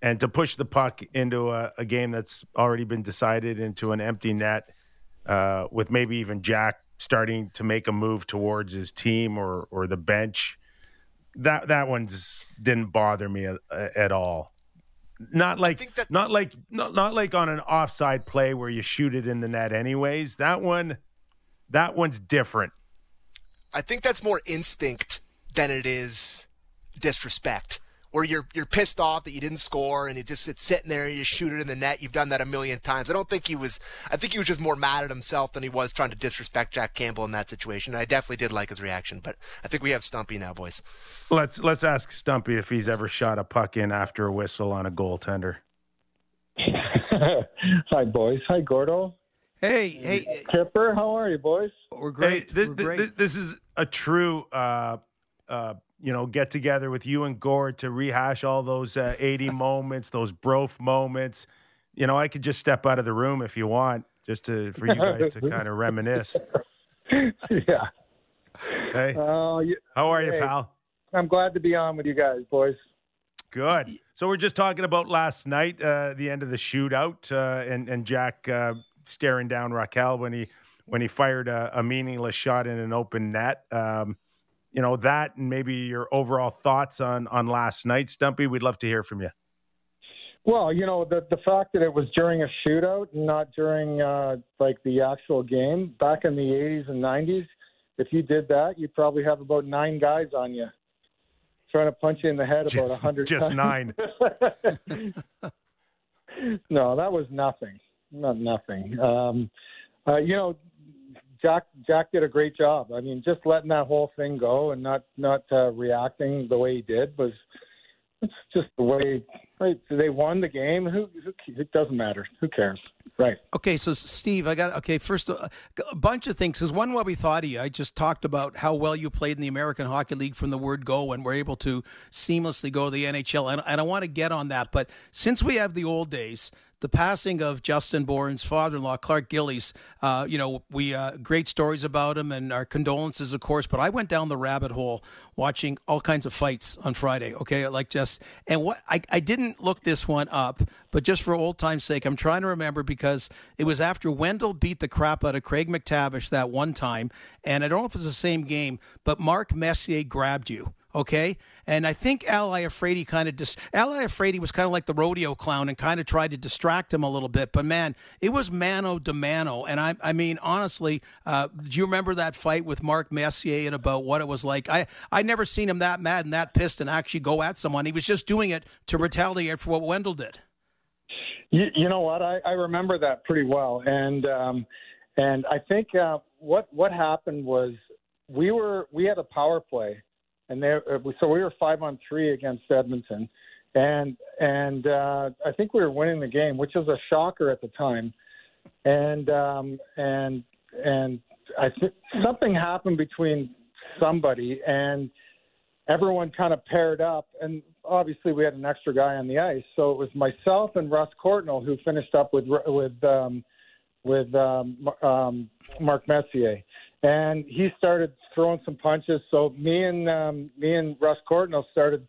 And to push the puck into a, a game that's already been decided into an empty net, uh, with maybe even Jack starting to make a move towards his team or or the bench, that that one's didn't bother me at, at all. Not like
that-
not like not, not like on an offside play where you shoot it in the net anyways. That one that one's different.
I think that's more instinct than it is disrespect. Where you're you're pissed off that you didn't score and you just it's sitting there and you just shoot it in the net. You've done that a million times. I don't think he was. I think he was just more mad at himself than he was trying to disrespect Jack Campbell in that situation. And I definitely did like his reaction. But I think we have Stumpy now, boys.
Let's let's ask Stumpy if he's ever shot a puck in after a whistle on a goaltender. <laughs>
Hi, boys. Hi, Gordo.
hey, hey,
Kipper, how are you, boys?
we're great.
Hey, this,
we're great.
this, this is a true, uh, uh, you know, get together with you and Gord to rehash all those uh, 80 <laughs> moments, those brof moments. You know, I could just step out of the room if you want, just to for you guys to <laughs> kind of reminisce.
yeah.
Hey,
Uh, you,
how are you, pal?
I'm glad to be on with you guys, boys.
Good. So we're just talking about last night, uh, the end of the shootout, uh, and and Jack uh, staring down Rakell when he when he fired a, a meaningless shot in an open net. Um, you know that, and maybe your overall thoughts on on last night, Stumpy. We'd love to hear from you.
Well, you know the the fact that it was during a shootout, not during uh, like the actual game. Back in the '80s and '90s, if you did that, you'd probably have about nine guys on you trying to punch you in the head about a
Just,
hundred.
just nine. <laughs>
no, that was nothing. Not nothing. Um, uh, you know, Jack Jack did a great job. I mean, just letting that whole thing go and not not uh, reacting the way he did was it's just the way right, they won the game. Who, who it doesn't matter. Who cares? Right.
Okay, so Steve, I got okay. First, uh, a bunch of things. Because one, what we thought of you, I just talked about how well you played in the American Hockey League from the word go, and were able to seamlessly go to the NHL. And, and I want to get on that, but since we have the old days, the passing of Justin Bourne's father-in-law, Clark Gillies. Uh, you know, we uh, great stories about him, and our condolences, of course. But I went down the rabbit hole watching all kinds of fights on Friday. Okay, like just and what I, I didn't look this one up, but just for old time's sake, I'm trying to remember because it was after Wendell beat the crap out of Craig MacTavish that one time, and I don't know if it's the same game, but Mark Messier grabbed you okay? And I think Al Iafrate kind of dis- Al Iafrate was kind of like the rodeo clown and kind of tried to distract him a little bit. But man, it was mano to mano. And I, I mean, honestly, uh, do you remember that fight with Mark Messier and about what it was like? I, I never seen him that mad and that pissed and actually go at someone. He was just doing it to retaliate for what Wendell did.
You, you know what? I, I remember that pretty well, and um, and I think uh, what what happened was we were we had a power play and they uh, so we were five on three against Edmonton, and and uh, I think we were winning the game, which was a shocker at the time, and um, and and I think something happened between somebody and everyone kind of paired up, and obviously we had an extra guy on the ice, so it was myself and Russ Courtnall who finished up with with um, with um, um, Mark Messier and he started throwing some punches. So me and um, me and Russ Courtnall started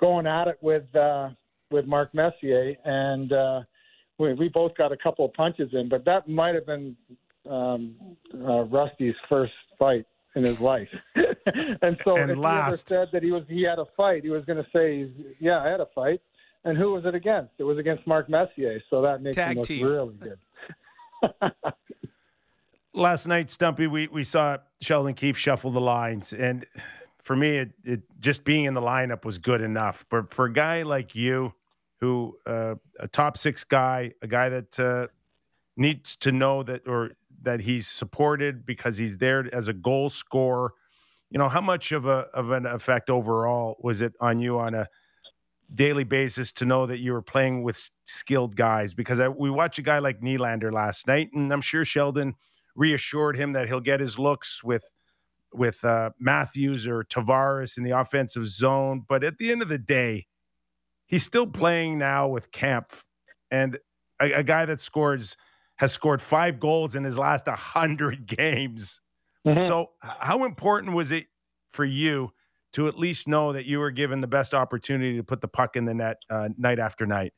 going at it with uh, with Mark Messier, and uh, we, we both got a couple of punches in. But that might have been um, uh, Rusty's first fight in his life. <laughs> and so
And
if
last.
he ever said that he was he had a fight, he was going to say, "Yeah, I had a fight." And who was it against? It was against Mark Messier. So that makes
Tag
him look
team.
really good. <laughs>
last night, Stumpy, we, we saw Sheldon Keefe shuffle the lines. And for me, it, it just being in the lineup was good enough. But for a guy like you, who uh, a top six guy, a guy that uh, needs to know that or that he's supported because he's there as a goal scorer, you know, how much of a of an effect overall was it on you on a daily basis to know that you were playing with skilled guys? Because I, we watched a guy like Nylander last night, and I'm sure Sheldon reassured him that he'll get his looks with with uh, Matthews or Tavares in the offensive zone. But at the end of the day, he's still playing now with Kampf, and a, a guy that scores has scored five goals in his last hundred <laughs> games.
Mhm.
So, how important was it for you to at least know that you were given the best opportunity to put the puck in the net uh, night after night?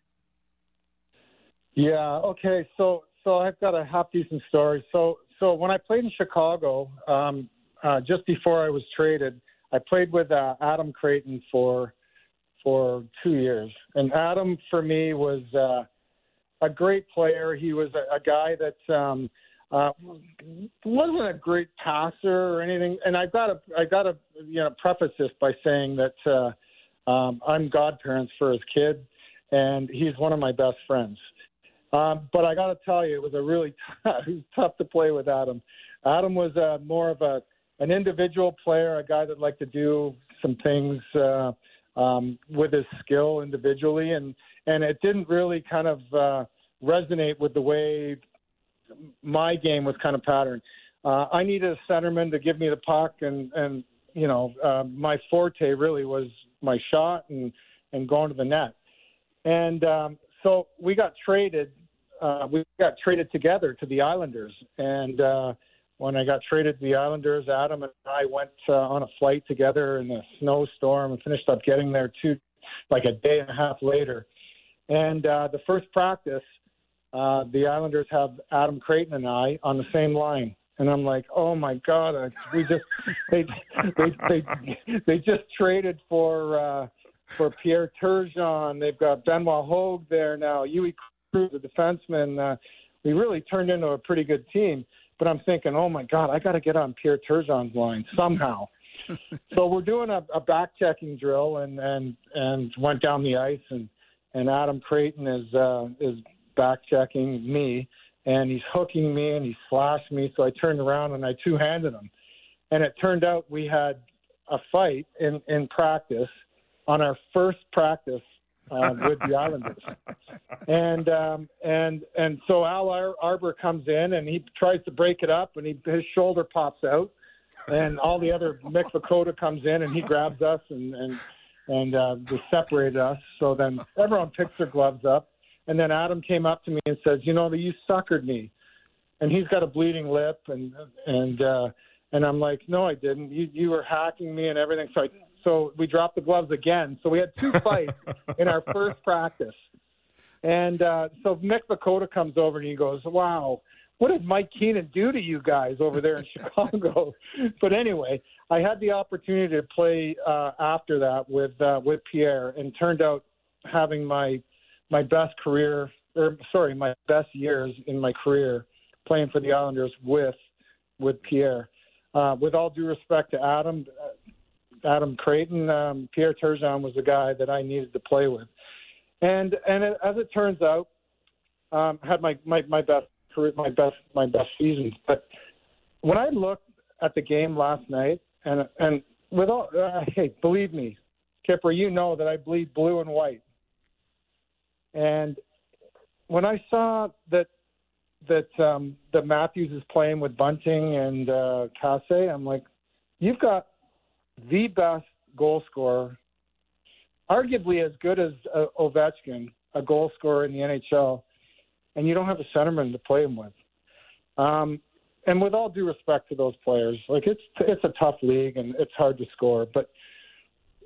Yeah. Okay. So so I've got a half decent story. So so when I played in Chicago, um, uh, just before I was traded, I played with uh, Adam Creighton for for two years, and Adam for me was uh, a great player. He was a, a guy that um, uh, wasn't a great passer or anything. And I've got to I got to you know preface this by saying that uh, um, I'm godparents for his kid, and he's one of my best friends. Um, but I got to tell you, it was a really <laughs> it was tough to play with Adam. Adam was uh, more of a an individual player, a guy that liked to do some things uh, um, with his skill individually, and and it didn't really kind of uh, resonate with the way my game was kind of patterned. Uh, I needed a centerman to give me the puck, and and you know uh, my forte really was my shot and and going to the net. And um, so we got traded. Uh, we got traded together to the Islanders, and uh, when I got traded to the Islanders, Adam and I went uh, on a flight together in a snowstorm and finished up getting there two, like a day and a half later. And uh, the first practice, uh, the Islanders have Adam Creighton and I on the same line. And I'm like, oh my god, uh, we just <laughs> they they they they just traded for uh, for Pierre Turgeon. They've got Benoit Hogue there now. Uwe The defenseman. Uh, we really turned into a pretty good team. But I'm thinking, oh my god, I got to get on Pierre Turgeon's line somehow. <laughs> so we're doing a, a back checking drill and and and went down the ice and and Adam Creighton is uh, is back checking me and he's hooking me and he slashed me. So I turned around and I two handed him. And it turned out we had a fight in, in practice on our first practice uh, with the Islanders. And um, and and so Al Ar- Arbour comes in and he tries to break it up and he, his shoulder pops out. And all the other Mick Vukota comes in and he grabs us and and and uh, they separated us. So then everyone picks their gloves up and then Adam came up to me and says, "You know, you suckered me," and he's got a bleeding lip, and and uh, and I'm like, "No, I didn't. You you were hacking me and everything." So I, so we dropped the gloves again. So we had two fights in our <laughs> first practice, and uh, so Nick Vukota comes over and he goes, "Wow." What did Mike Keenan do to you guys over there in <laughs> Chicago? <laughs> but anyway, I had the opportunity to play uh, after that with uh, with Pierre, and turned out having my my best career, or sorry, my best years in my career playing for the Islanders with with Pierre. Uh, with all due respect to Adam, uh, Adam Creighton, um, Pierre Turgeon was the guy that I needed to play with, and and it, as it turns out, um, had my, my my best career, my best my best seasons. But when I looked at the game last night, and and with all, uh, hey, believe me, Kipper, you know that I bleed blue and white. And when I saw that that um, that Matthews is playing with Bunting and uh, Kase, I'm like, you've got the best goal scorer, arguably as good as uh, Ovechkin, a goal scorer in the NHL, and you don't have a centerman to play him with. Um, and with all due respect to those players, like it's it's a tough league and it's hard to score. But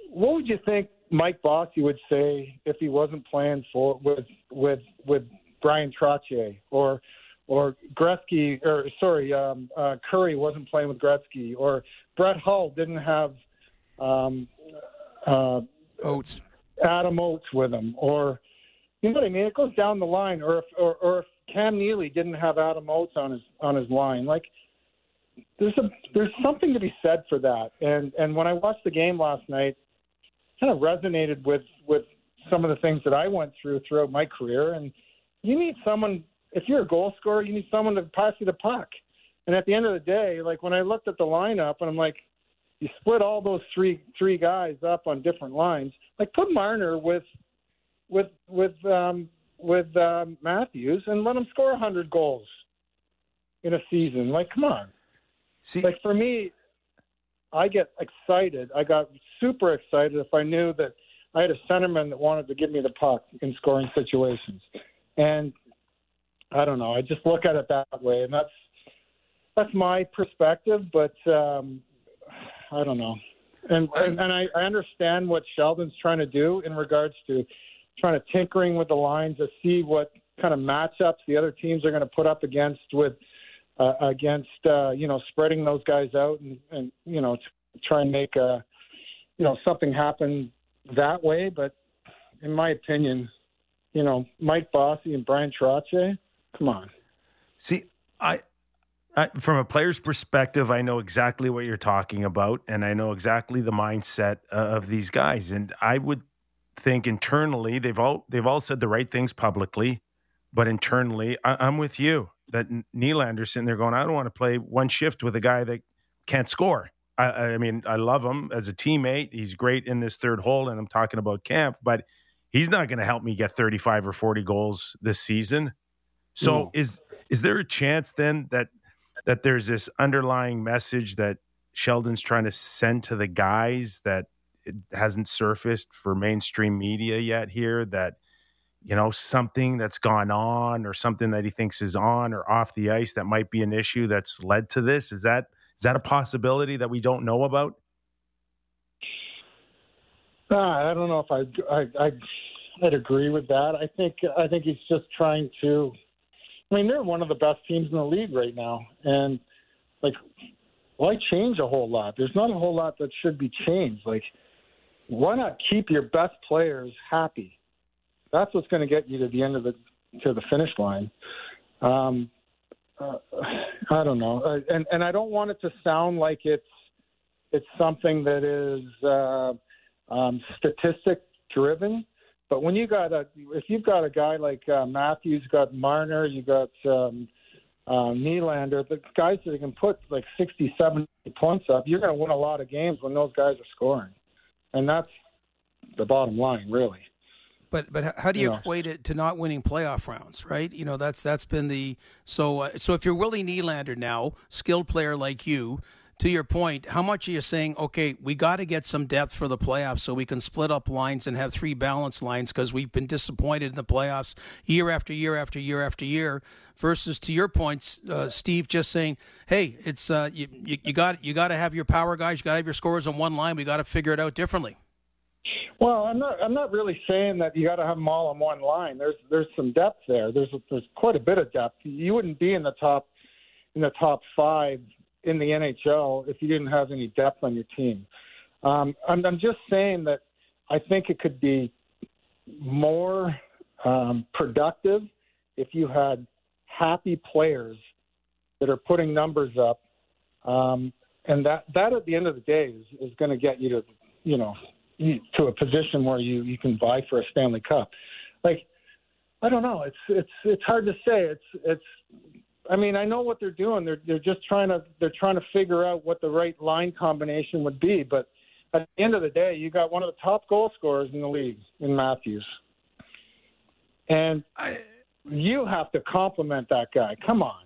what would you think Mike Bossy would say if he wasn't playing for with with with Bryan Trottier or or Gretzky or sorry um, uh, Kurri wasn't playing with Gretzky or Brett Hull didn't have um, uh,
Oates.
Adam Oates with him or you know what I mean? It goes down the line or if or, or if Cam Neely didn't have Adam Oates on his on his line like there's a there's something to be said for that. And and when I watched the game last night it kind of resonated with with some of the things that I went through throughout my career. And you need someone if you're a goal scorer, you need someone to pass you the puck. And at the end of the day, like when I looked at the lineup, and I'm like, you split all those three three guys up on different lines. Like put Marner with with with um, with um, Matthews and let him score a 100 goals in a season. Like, come on.
See,
like for me, I get excited. I got super excited if I knew that I had a centerman that wanted to give me the puck in scoring situations. And I don't know. I just look at it that way, and that's that's my perspective. But um, I don't know. And and, and I, I understand what Sheldon's trying to do in regards to trying to tinkering with the lines to see what kind of matchups the other teams are going to put up against with uh, against uh, you know spreading those guys out and, and you know try and make a you know something happen that way. But in my opinion, you know Mike Bossy and Bryan Trottier, come on.
See, I, I from a player's perspective, I know exactly what you're talking about, and I know exactly the mindset uh, of these guys. And I would think internally, they've all they've all said the right things publicly, but internally, I, I'm with you that Nylander's sitting there going, I don't want to play one shift with a guy that can't score. I, I, mean, I love him as a teammate. He's great in this third hole, and I'm talking about Kampf, but he's not going to help me get 35 or 40 goals this season. So no. is is there a chance then that that there's this underlying message that Sheldon's trying to send to the guys that it hasn't surfaced for mainstream media yet here that you know something that's gone on or something that he thinks is on or off the ice that might be an issue that's led to this? Is that is that a possibility that we don't know about?
Uh, i don't know if I, I i i'd agree with that. I think i think he's just trying to I mean, they're one of the best teams in the league right now, and like, why change a whole lot? There's not a whole lot that should be changed. Like, why not keep your best players happy? That's what's going to get you to the end of the to the finish line. Um, uh, I don't know, uh, and and I don't want it to sound like it's it's something that is uh, um, statistic driven. But when you got a, if you've got a guy like uh, Matthews, got Marner, you got um, uh, Nylander, the guys that can put like 60, 70 points up, you're going to win a lot of games when those guys are scoring, and that's the bottom line, really.
But but how do you, you know. equate it to not winning playoff rounds, right? You know that's that's been the so uh, so if you're Willie Nylander now, skilled player like you, to your point, how much are you saying? Okay, we got to get some depth for the playoffs so we can split up lines and have three balanced lines because we've been disappointed in the playoffs year after year after year after year. Versus to your points, uh, Steve, just saying, hey, it's uh, you, you, you got you got to have your power guys, you got to have your scorers on one line. We got to figure it out differently.
Well, I'm not. I'm not really saying that you got to have them all on one line. There's there's some depth there. There's there's quite a bit of depth. You wouldn't be in the top in the top five in the NHL if you didn't have any depth on your team. Um, I'm, I'm just saying that I think it could be more um, productive if you had happy players that are putting numbers up, um, and that that at the end of the day is, is going to get you to you know to a position where you you can vie for a Stanley Cup. Like I don't know. It's it's it's hard to say. It's it's. I mean, I know what they're doing. They're they're just trying to they're trying to figure out what the right line combination would be. But at the end of the day, you got one of the top goal scorers in the league in Matthews, and I, you have to compliment that guy. Come on,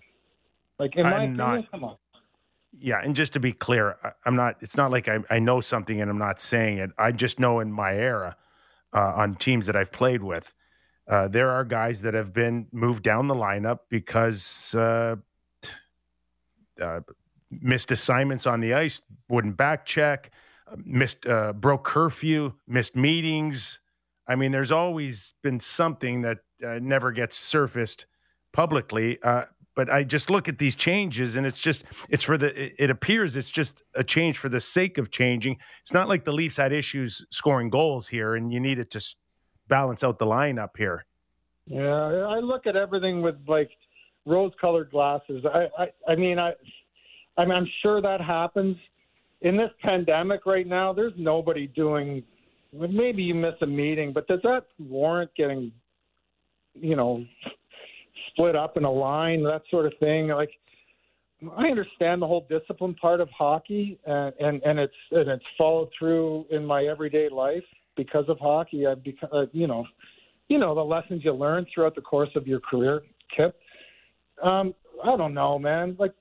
like in my I'm opinion, not, come on
yeah, and just to be clear, I'm not. It's not like I, I know something and I'm not saying it. I just know in my era, uh, on teams that I've played with, uh, there are guys that have been moved down the lineup because uh, uh missed assignments on the ice, wouldn't back check, missed uh, broke curfew, missed meetings. I mean, there's always been something that uh, never gets surfaced publicly but I just look at these changes and it's just it's for the it appears it's just a change for the sake of changing. It's not like the Leafs had issues scoring goals here and you needed to balance out the lineup here.
Yeah, I look at everything with like rose-colored glasses. I I, I mean I I mean, I'm sure that happens in this pandemic right now. There's nobody doing. Maybe you miss a meeting, but does that warrant getting, you know, split up in a line, that sort of thing. Like, I understand the whole discipline part of hockey, and and, and it's and it's followed through in my everyday life because of hockey. I've become, uh, you know, you know the lessons you learn throughout the course of your career, Kip. Um, I don't know, man. Like,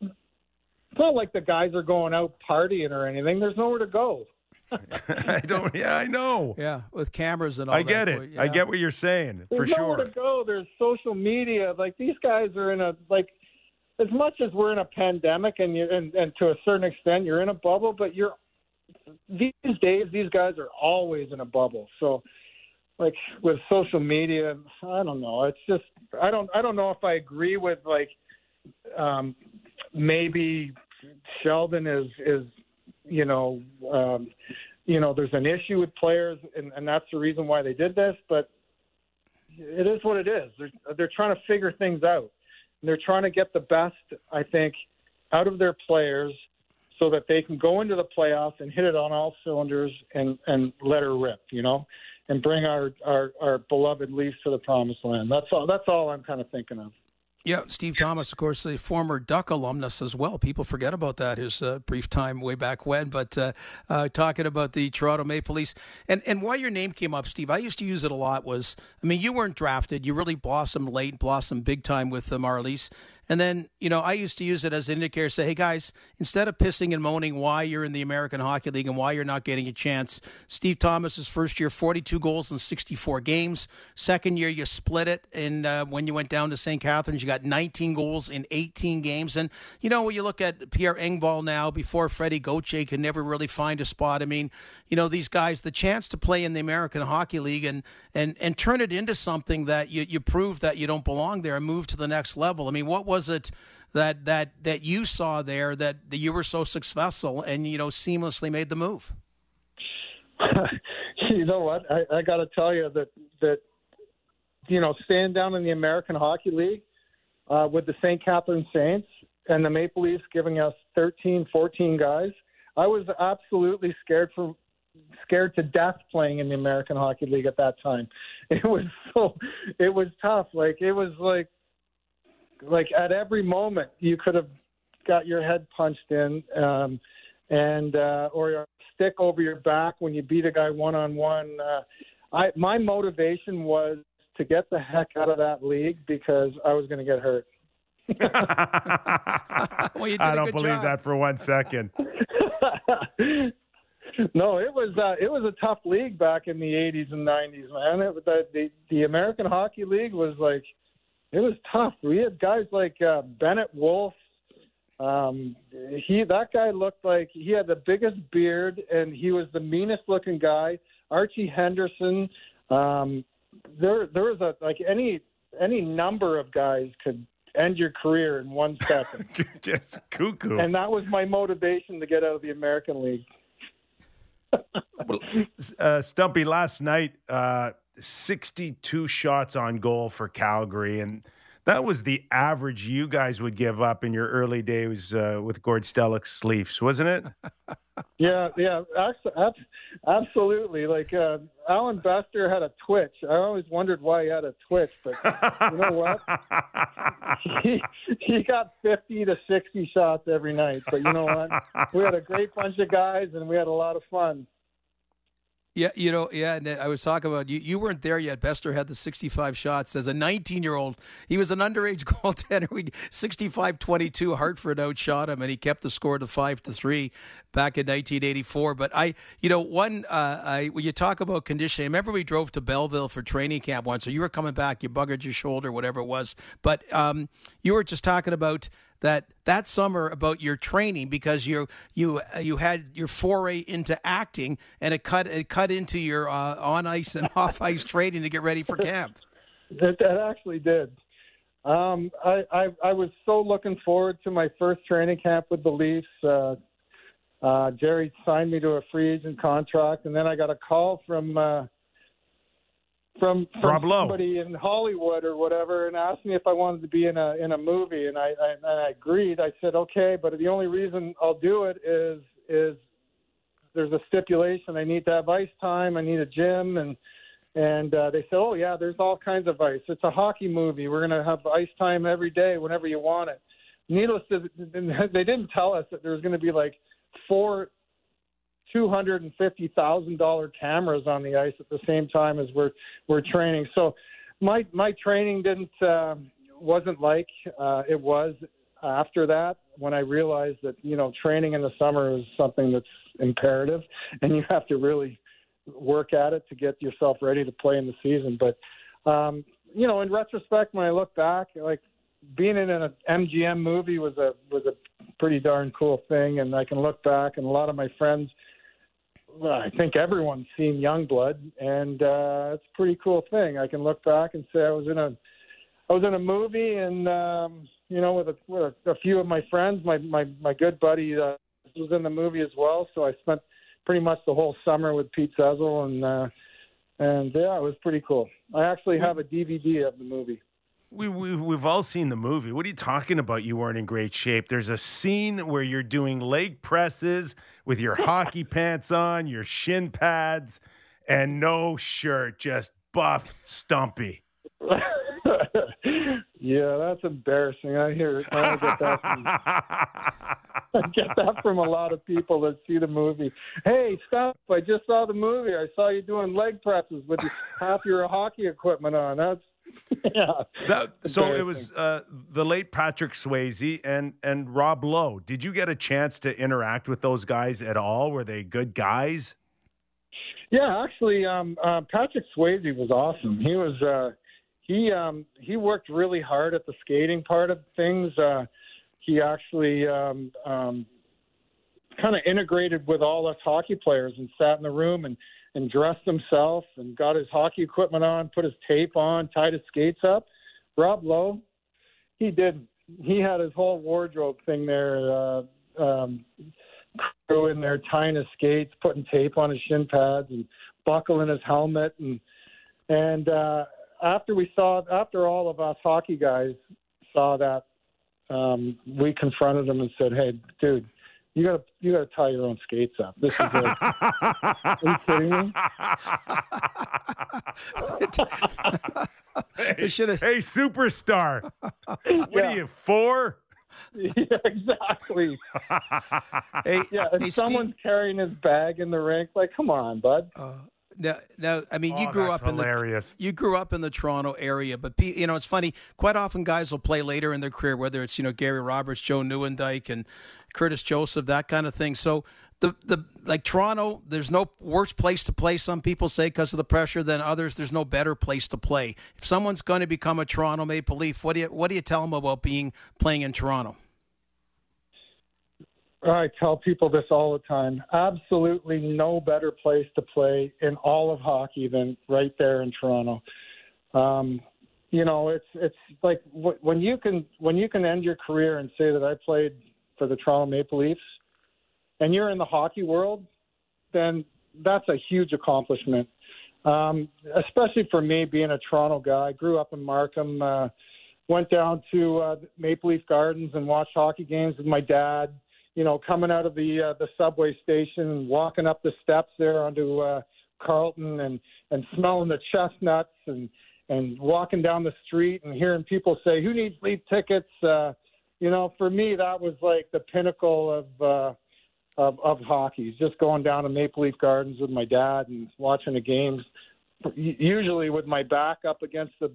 it's not like the guys are going out partying or anything. There's nowhere to go. <laughs>
I don't. Yeah, I know.
Yeah, with cameras and all. I
get
it.
Yeah. I get what you're saying
There's
for
nowhere
sure.
to go. There's social media. Like these guys are in a like. As much as we're in a pandemic, and you and, and to a certain extent you're in a bubble, but you're these days these guys are always in a bubble. So, like with social media, I don't know. It's just I don't I don't know if I agree with like um, maybe Sheldon is is you know, um, you know, there's an issue with players, and, and that's the reason why they did this. But it is what it is. They're they're trying to figure things out. And they're trying to get the best, I think, out of their players, so that they can go into the playoffs and hit it on all cylinders and and let her rip. You know. And bring our, our, our beloved Leafs to the promised land. That's all. That's all I'm kind of thinking of.
Yeah, Steve Thomas, of course, a former Duck alumnus as well. People forget about that, his uh, brief time way back when. But uh, uh, talking about the Toronto Maple Leafs and, and why your name came up, Steve, I used to use it a lot was, I mean, you weren't drafted. You really blossomed late, blossomed big time with the Marlies. And then, you know, I used to use it as an indicator to say, hey, guys, instead of pissing and moaning why you're in the American Hockey League and why you're not getting a chance, Steve Thomas's first year, 42 goals in 64 games. Second year, you split it. And uh, when you went down to St. Catharines, you got 19 goals in 18 games. And, you know, when you look at Pierre Engvall now, before Freddie Gauthier could never really find a spot, I mean, you know, these guys, the chance to play in the American Hockey League and, and, and turn it into something that you, you prove that you don't belong there and move to the next level. I mean, what was it that that that you saw there that, you were so successful and you know seamlessly made the move? <laughs>
you know what? I, I got to tell you that that you know staying down in the American Hockey League uh, with the St. Catharines Saints and the Maple Leafs giving us 13, 14 guys. I was absolutely scared for scared to death playing in the American Hockey League at that time. <laughs> It was so it was tough. Like it was like like at every moment you could have got your head punched in um and uh or a stick over your back when you beat a guy one on one. I my motivation was to get the heck out of that league because I was going to get hurt. <laughs> <laughs>
well,
I don't believe
job.
that for one second. <laughs>
no, it was uh, it was a tough league back in the '80s and '90s, man. It, the, the the American Hockey League was like it was tough. We had guys like uh, Bennett Wolf. Um, he that guy looked like he had the biggest beard and he was the meanest looking guy. Archie Henderson. Um, there there was a like any any number of guys could end your career in one second. <laughs>
Just cuckoo.
And that was my motivation to get out of the American League. <laughs>
uh, Stumpy, last night, uh, 62 shots on goal for Calgary. And that was the average you guys would give up in your early days uh, with Gord Stellick's Leafs, wasn't it? <laughs>
yeah, yeah, absolutely. Like uh, Allan Bester had a twitch. I always wondered why he had a twitch, but you know what? <laughs> he he got fifty to sixty shots every night. But you know what? We had a great bunch of guys, and we had a lot of fun.
Yeah, you know, yeah, and I was talking about you. You weren't there yet. Bester had the 65 shots as a 19 year old. He was an underage <laughs> goaltender. We 65-22. Hartford outshot him, and he kept the score to five to three back in 1984. But I, you know, one, uh, I when you talk about conditioning, I remember we drove to Belleville for training camp once. So you were coming back, you buggered your shoulder, whatever it was. But um, you were just talking about that that summer about your training because you you you had your foray into acting and it cut it cut into your uh, on ice and <laughs> off ice training to get ready for camp.
That, that actually did. Um, I, I, I was so looking forward to my first training camp with the Leafs. Uh, uh, Gerry signed me to a free agent contract, and then I got a call from uh, from, from somebody in Hollywood or whatever and asked me if I wanted to be in a in a movie and I, I and I agreed. I said okay, but the only reason I'll do it is is there's a stipulation. I need to have ice time. I need a gym and and uh, they said, oh yeah, there's all kinds of ice. It's a hockey movie. We're gonna have ice time every day whenever you want it. Needless to, <laughs> they didn't tell us that there was going to be like four two hundred and fifty thousand dollar cameras on the ice at the same time as we're we're training. So my my training didn't uh, wasn't like uh, it was after that when I realized that you know training in the summer is something that's imperative and you have to really work at it to get yourself ready to play in the season. But um, you know, in retrospect, when I look back, like being in an MGM movie was a was a pretty darn cool thing, and I can look back and a lot of my friends well, I think everyone's seen Youngblood, and uh, it's a pretty cool thing. I can look back and say I was in a, I was in a movie, and um, you know, with a, with a, a few of my friends, my my my good buddy uh, was in the movie as well. So I spent pretty much the whole summer with Pete Zezel, and uh, and yeah, it was pretty cool. I actually have a DVD of the movie.
We, we, we've all seen the movie. What are you talking about? You weren't in great shape. There's a scene where you're doing leg presses with your <laughs> hockey pants on, your shin pads, and no shirt, just buff, stumpy. <laughs>
yeah, that's embarrassing. I hear it. I get that. From, <laughs> I get that from a lot of people that see the movie. Hey, stop! I just saw the movie. I saw you doing leg presses with half your hockey equipment on. That's <laughs> yeah.
That, so it was uh, the late Patrick Swayze and and Rob Lowe. Did you get a chance to interact with those guys at all? Were they good guys?
Yeah, actually, um, uh, Patrick Swayze was awesome. He was uh, he um, he worked really hard at the skating part of things. Uh, he actually um, um, kind of integrated with all us hockey players and sat in the room and and dressed himself and got his hockey equipment on, put his tape on, tied his skates up. Rob Lowe, he didn't. He had his whole wardrobe thing there. Uh, um, crew in there tying his skates, putting tape on his shin pads, and buckling his helmet. And and uh, after we saw, after all of us hockey guys saw that, um, we confronted him and said, "Hey, dude, you gotta you gotta tie your own skates up. This is like, are you kidding me? <laughs>
hey,
should've-
hey, superstar. What
Yeah.
are you for? <laughs>
yeah, exactly.
Hey,
Yeah, if
hey, Steve,
someone's carrying his bag in the rink, like, come on, bud.
uh, now, now, I mean, you
Oh,
grew
that's
up in the you grew up in the Toronto area, but pe- you know it's funny. Quite often, guys will play later in their career, whether it's you know Gary Roberts, Joe Nieuwendyk, and Curtis Joseph, that kind of thing. So the the like Toronto, there's no worse place to play. Some people say because of the pressure than others. There's no better place to play. If someone's going to become a Toronto Maple Leaf, what do you what do you tell them about being playing in Toronto?
I tell people this all the time. Absolutely no better place to play in all of hockey than right there in Toronto. Um, you know, it's it's like when you can when you can end your career and say that I played for the Toronto Maple Leafs, and you're in the hockey world, then that's a huge accomplishment. Um, especially for me, being a Toronto guy, I grew up in Markham. Uh, went down to uh, Maple Leaf Gardens and watched hockey games with my dad you know, coming out of the uh, the subway station walking up the steps there onto uh, Carlton and and smelling the chestnuts and and walking down the street and hearing people say, "Who needs leaf tickets?" Uh, you know, for me, that was like the pinnacle of uh, of of hockey. Just going down to Maple Leaf Gardens with my dad and watching the games, usually with my back up against the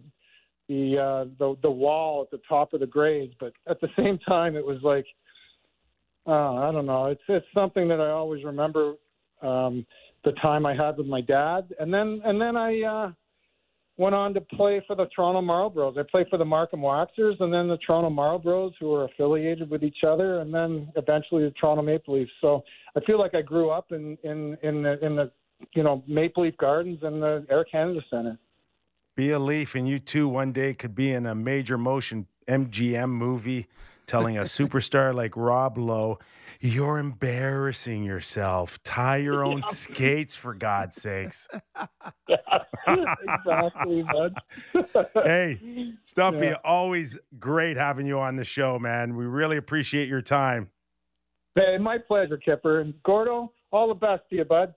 the uh, the the wall at the top of the grades. But at the same time, it was like uh, I don't know. It's it's something that I always remember um, the time I had with my dad, and then and then I uh, went on to play for the Toronto Marlboros. I played for the Markham Waxers, and then the Toronto Marlboros, who were affiliated with each other, and then eventually the Toronto Maple Leafs. So I feel like I grew up in in in the in the you know Maple Leaf Gardens and the Air Canada Center.
Be a Leaf, and you too one day could be in a major motion MGM movie telling a <laughs> superstar like Rob Lowe, you're embarrassing yourself. Tie your own <laughs> skates, for God's sakes.
exactly, bud.
Hey, Stumpy,
Yeah.
always great having you on the show, man. We really appreciate your time.
Hey, my pleasure, Kipper and Gordo. All the best to you, bud.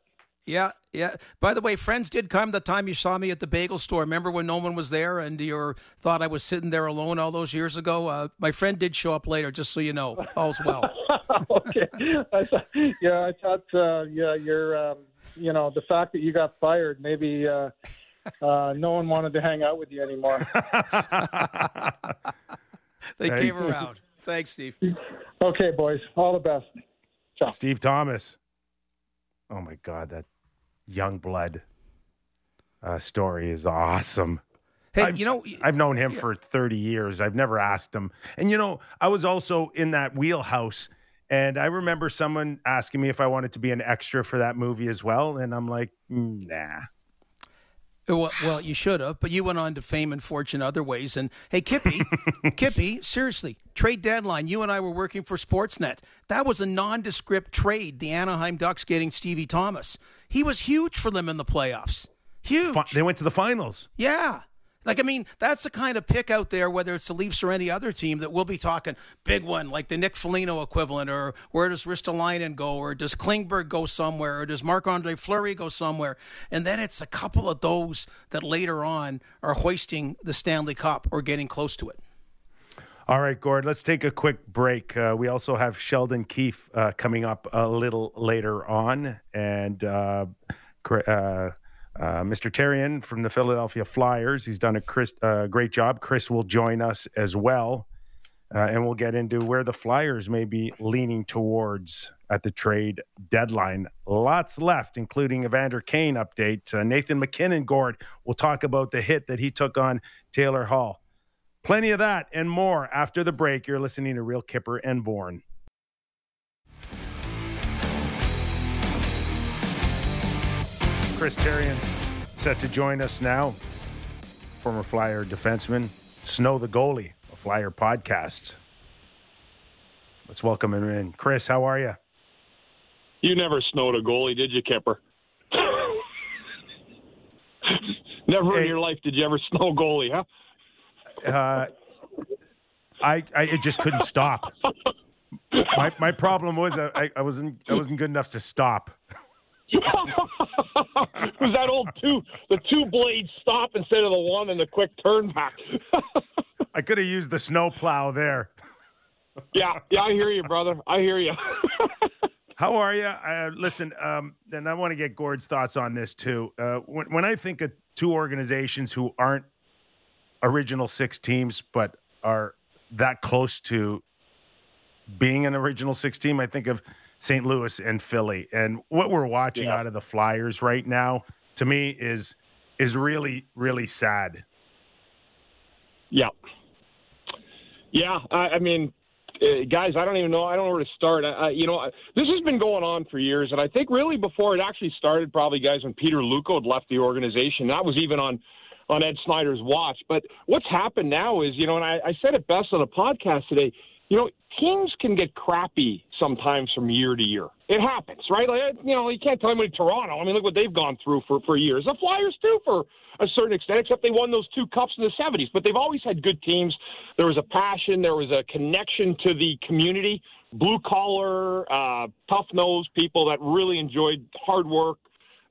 Yeah, yeah. By the way, friends did come the time you saw me at the bagel store. Remember when no one was there and you thought I was sitting there alone all those years ago? Uh, my friend did show up later, just so you know. All's well. <laughs>
okay. I thought, yeah, I thought, uh, yeah, you're, um, you know, the fact that you got fired, maybe uh, uh, no one wanted to hang out with you anymore. <laughs>
They
Hey.
came around. Thanks, Steve.
okay, boys. All the best. Ciao.
Steve Thomas. Oh my God, that young blood uh, story is awesome.
Hey,
I've-
you know,
I've known him for 30 years. I've never asked him. And you know, I was also in that wheelhouse. And I remember someone asking me if I wanted to be an extra for that movie as well. And I'm like, "Mm, nah.
Well, well, you should have, but you went on to fame and fortune other ways. And hey, Kippy, <laughs> Kippy, seriously, trade deadline. You and I were working for Sportsnet. That was a nondescript trade. The Anaheim Ducks getting Stevie Thomas. He was huge for them in the playoffs. Huge.
They went to the finals.
Yeah. Like, I mean, that's the kind of pick out there, whether it's the Leafs or any other team, that we'll be talking big one, like the Nick Foligno equivalent, or where does Ristolainen go, or does Klingberg go somewhere, or does Marc Andre Fleury go somewhere? And then it's a couple of those that later on are hoisting the Stanley Cup or getting close to it.
All right, Gord, let's take a quick break. Uh, we also have Sheldon Keefe uh, coming up a little later on. And uh, uh, uh, Mr. Therien from the Philadelphia Flyers. He's done a Chris, uh, great job. Chris will join us as well, and we'll get into where the Flyers may be leaning towards at the trade deadline. Lots left, including Evander Kane update. Nathan MacKinnon, Gord, will talk about the hit that he took on Taylor Hall. Plenty of that and more after the break. You're listening to Real Kipper and Bourne. Chris Therien set to join us now. Former Flyer defenseman, Snow the Goalie, a Flyer podcast. Let's welcome him in. Chris, how are you?
You never snowed a goalie, did you, Kipper? <laughs> never
Hey.
in your life did you ever snow a goalie, huh?
Uh, I, I it just couldn't stop. My my problem was I, I- I wasn't I wasn't good enough to stop.
it <laughs> was that old two, the two blade stop instead of the one and the quick turn back. <laughs>
I could have used the snow plow there.
yeah, yeah, I hear you, brother. I hear you. <laughs>
How are you? Uh, listen, um, and I want to get Gord's thoughts on this too. Uh, when, when I think of two organizations who aren't original six teams, but are that close to being an original six team, I think of St. Louis and Philly. And what we're watching
Yeah.
out of the Flyers right now, to me, is is really really sad.
Yeah. Yeah, I, I mean, uh, guys, I don't even know. I don't know where to start. I, I, you know, I, this has been going on for years, and I think really before it actually started, probably guys when Peter Luukko had left the organization. That was even on on Ed Snider's watch. But what's happened now is, you know, and I, I said it best on a podcast today. You know, teams can get crappy sometimes from year to year. It happens, right? Like, you know, you can't tell anybody Toronto. I mean, look what they've gone through for for years. The Flyers too, for a certain extent, except they won those two cups in the '70s. But they've always had good teams. There was a passion. There was a connection to the community. Blue collar, uh, tough nosed people that really enjoyed hard work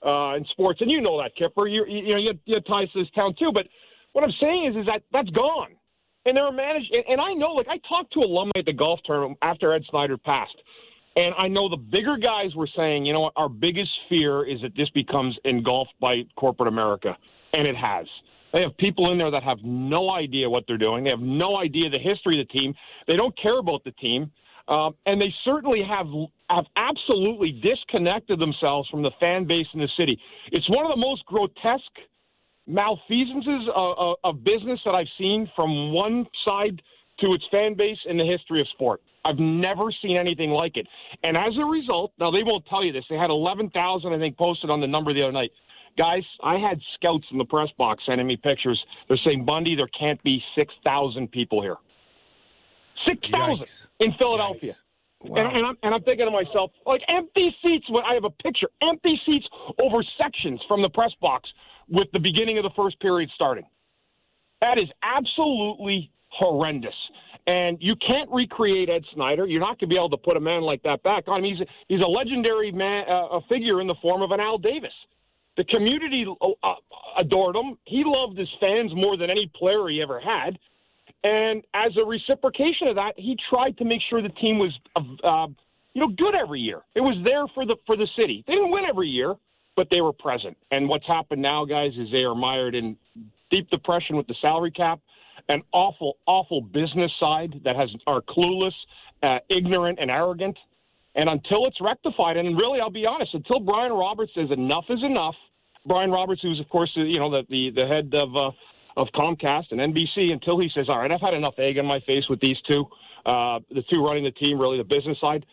uh, in sports. And you know that, Kipper. You you, know you have, you have ties to this town too. But what I'm saying is, is that that's gone. And they're managed. And, and I know, like I talked to alumni at the golf tournament after Ed Snider passed. And I know the bigger guys were saying, you know what, our biggest fear is that this becomes engulfed by corporate America. And it has. They have people in there that have no idea what they're doing. They have no idea the history of the team. They don't care about the team. Um, and they certainly have have absolutely disconnected themselves from the fan base in the city. It's one of the most grotesque malfeasances of, of, of business that I've seen from one side to its fan base in the history of sport. I've never seen anything like it. And as a result, now they won't tell you this. They had 11,000, I think, posted on the number the other night. Guys, I had scouts in the press box sending me pictures. They're saying, Bundy, there can't be 6,000 people here. 6,000 in Philadelphia. And, and, I'm, and I'm thinking to myself, like empty seats. When I have a picture, empty seats over sections from the press box with the beginning of the first period starting. That is absolutely horrendous. And you can't recreate Ed Snider. You're not going to be able to put a man like that back on. I mean, he's a, he's a legendary man, uh, a figure in the form of an Al Davis. The community uh, adored him. He loved his fans more than any player he ever had. And as a reciprocation of that, he tried to make sure the team was, uh, you know, good every year. It was there for the for the city. They didn't win every year, but they were present. And what's happened now, guys, is they are mired in deep depression with the salary cap, an awful, awful business side that has are clueless, uh, ignorant, and arrogant. And until it's rectified, and really, I'll be honest, until Brian Roberts says enough is enough, Brian Roberts, who's of course you know the the, the head of uh, of Comcast and NBC, until he says, "All right, I've had enough egg on my face with these two, uh, the two running the team, really the business side."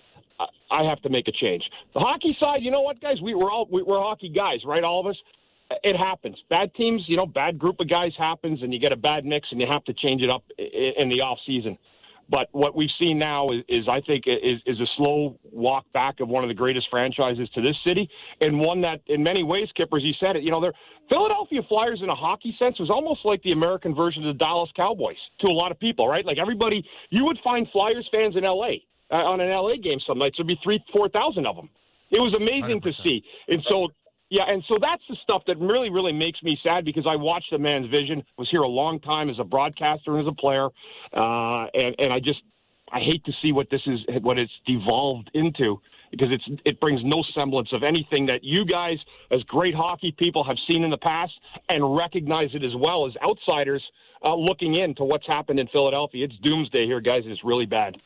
I- have to make a change. The hockey side, you know what, guys? We, we're all we, we're hockey guys, right? All of us. It happens. Bad teams, you know, bad group of guys happens, and you get a bad mix, and you have to change it up in the off season. But what we've seen now is, is I think, is, is a slow walk back of one of the greatest franchises to this city, and one that, in many ways, Kippers, you said it. You know, they're Philadelphia Flyers in a hockey sense was almost like the American version of the Dallas Cowboys to a lot of people, right? Like everybody, you would find Flyers fans in L.A. Uh, on an LA game some nights. There'd be three, four thousand of them. It was amazing to
100%.
see. And so, yeah, and so that's the stuff that really, really makes me sad because I watched the man's vision. Was here a long time as a broadcaster and as a player, uh, and and I just I hate to see what this is, what it's devolved into, because it's it brings no semblance of anything that you guys, as great hockey people, have seen in the past and recognize it as well as outsiders uh, looking into what's happened in Philadelphia. It's doomsday here, guys, it's really bad.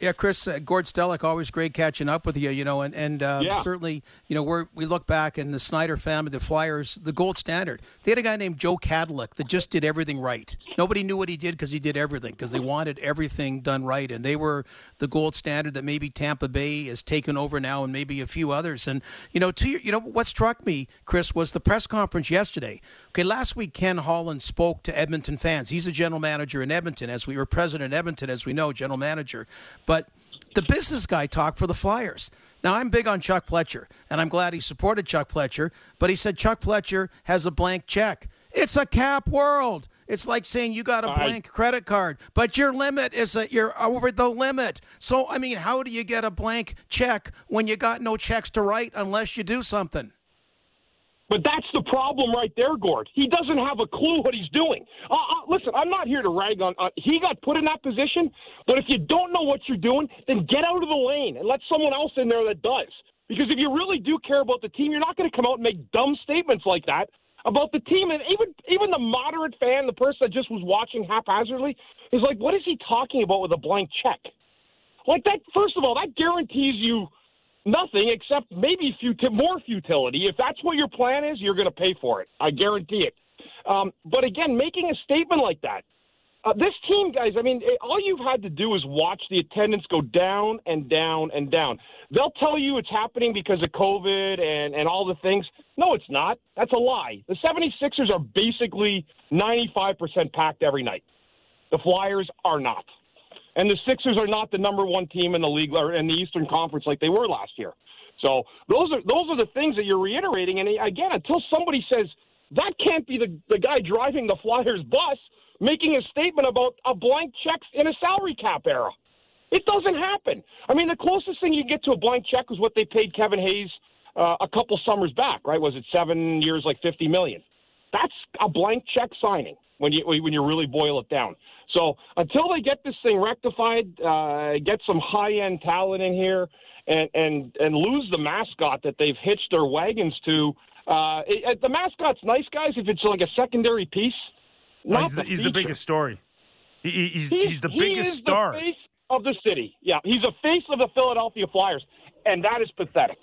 Yeah, Chris, uh, Gord Stellick, always great catching up with you. You know, and and uh,
Yeah.
certainly, you know, we we look back and the Snider family, the Flyers, the gold standard. They had a guy named Joe Kadlec that just did everything right. Nobody knew what he did because he did everything because they wanted everything done right, and they were the gold standard that maybe Tampa Bay has taken over now, and maybe a few others. And you know, to your, you know, what struck me, Chris, was the press conference yesterday. Okay, last week Ken Holland spoke to Edmonton fans. He's a general manager in Edmonton, as we were president in Edmonton, as we know, general manager. But the business guy talked for the Flyers. Now, I'm big on Chuck Fletcher, and I'm glad he supported Chuck Fletcher, but he said Chuck Fletcher has a blank check. It's a cap world. It's like saying you got a blank credit card, but your limit is that you're over the limit. So, I mean, how do you get a blank check when you got no checks to write unless you do something?
But that's the problem right there, Gord. He doesn't have a clue what he's doing. Uh, uh, listen, I'm not here to rag on. Uh, he got put in that position, but if you don't know what you're doing, then get out of the lane and let someone else in there that does. Because if you really do care about the team, you're not going to come out and make dumb statements like that about the team. And even even the moderate fan, the person that just was watching haphazardly, is like, what is he talking about with a blank check? Like that. First of all, that guarantees you nothing except maybe futi- more futility. If that's what your plan is, you're going to pay for it. I guarantee it. Um, but again, making a statement like that, uh, this team, guys, I mean, it, all you've had to do is watch the attendance go down and down and down. They'll tell you it's happening because of COVID and, and all the things. No, it's not. That's a lie. The 76ers are basically 95% packed every night. The Flyers are not. And the Sixers are not the number one team in the league or in the Eastern Conference like they were last year. So those are those are the things that you're reiterating. And again, until somebody says that can't be the the guy driving the Flyers bus making a statement about a blank check in a salary cap era, it doesn't happen. I mean, the closest thing you get to a blank check was what they paid Kevin Hayes uh, a couple summers back, right? Was it seven years, like fifty million? That's a blank check signing when you when you really boil it down. So until they get this thing rectified, uh, get some high end talent in here, and and and lose the mascot that they've hitched their wagons to. Uh, it, the mascot's nice, guys. If it's like a secondary piece, not
he's the, he's the biggest story. He, he- he's,
He's,
he's the
he
biggest
is
star.
The face of the city. Yeah, he's a face of the Philadelphia Flyers, and that is pathetic.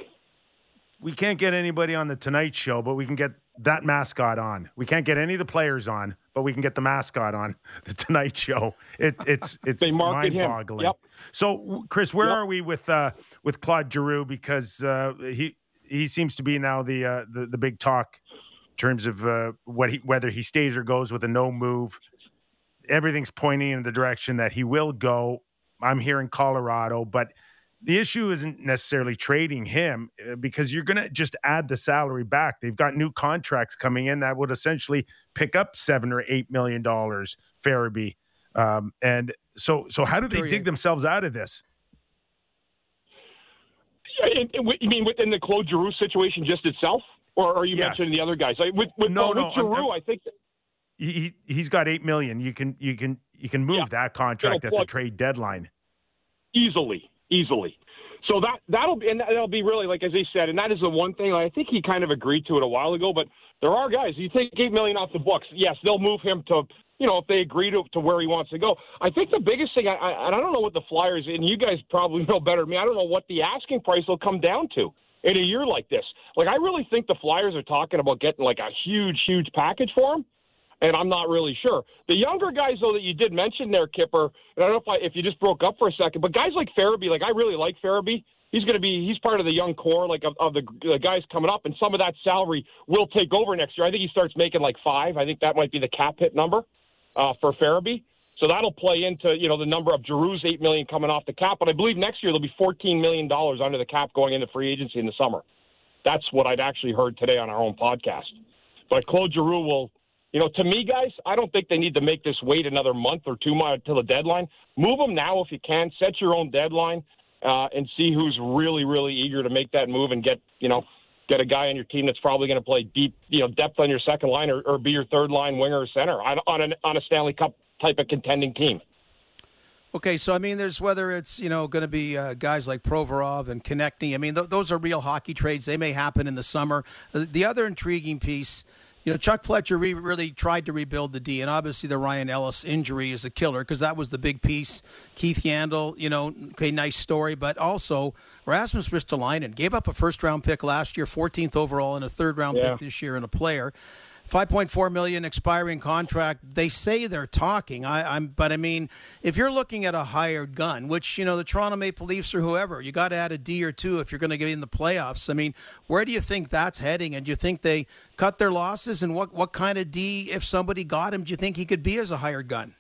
we can't get anybody on the Tonight Show, but we can get that mascot on. We can't get any of the players on, but we can get the mascot on <laughs> the Tonight Show. It, it's <laughs> it's mind-boggling.
Yep.
So, Chris, where
Yep.
are we with uh, with Claude Giroux? Because uh, he he seems to be now the uh, the, the big talk in terms of uh, what he whether he stays or goes with a no move. Everything's pointing in the direction that he will go. I'm here in Colorado, but the issue isn't necessarily trading him uh, because you're going to just add the salary back. They've got new contracts coming in that would essentially pick up seven or eight million dollars. Farabee, um, and so so how do they dig themselves out of this?
And- and You mean within the Claude Giroux situation just itself, or are you
Yes.
mentioning the other guys? Like with with,
No,
uh,
no,
with
I'm- I'm-
I think that-
He, he he's got eight million. You can you can you can move
Yeah.
that contract
It'll
at the trade deadline.
easily, easily. So that that'll be and that'll be really like as he said, and that is the one thing I think he kind of agreed to it a while ago. But there are guys you take eight million off the books. Yes, they'll move him to you know if they agree to to where he wants to go. I think the biggest thing I, I I don't know what the Flyers and you guys probably <laughs> know better than me. I don't know what the asking price will come down to in a year like this. Like I really think the Flyers are talking about getting like a huge huge package for him and I'm not really sure. The younger guys, though, that you did mention there, Kipper, and I don't know if I, if you just broke up for a second, but guys like Farabee, like I really like Farabee. He's going to be he's part of the young core, like of, of the, the guys coming up, and some of that salary will take over next year. I think he starts making like five. I think that might be the cap hit number uh, for Farabee. So that'll play into you know the number of Giroux's eight million coming off the cap, but I believe next year there'll be fourteen million dollars under the cap going into free agency in the summer. That's what I'd actually heard today on our own podcast. But Claude Giroux will you know, to me, guys, I don't think they need to make this wait another month or two months till the deadline. Move them now if you can. Set your own deadline uh, and see who's really, really eager to make that move and get, you know, get a guy on your team that's probably going to play deep, you know, depth on your second line or, or be your third line winger or center on on, an, on a Stanley Cup type of contending team.
Okay, so I mean, there's whether it's you know going to be uh, guys like Provorov and Konecny. I mean, th- those are real hockey trades. They may happen in the summer. Uh, the other intriguing piece, you know, Chuck Fletcher re- really tried to rebuild the D, and obviously the Ryan Ellis injury is a killer because that was the big piece. Keith Yandle, you know, okay, nice story, but also Rasmus Ristolainen gave up a first round pick last year, 14th overall, and a third round
Yeah.
pick this year, and a player. 5.4 million expiring contract. They say they're talking. I, I'm, but I mean, if you're looking at a hired gun, which you know the Toronto Maple Leafs or whoever, you got to add a D or two if you're going to get in the playoffs. I mean, where do you think that's heading? And do you think they cut their losses? And what what kind of D, if somebody got him, do you think he could be as a hired gun?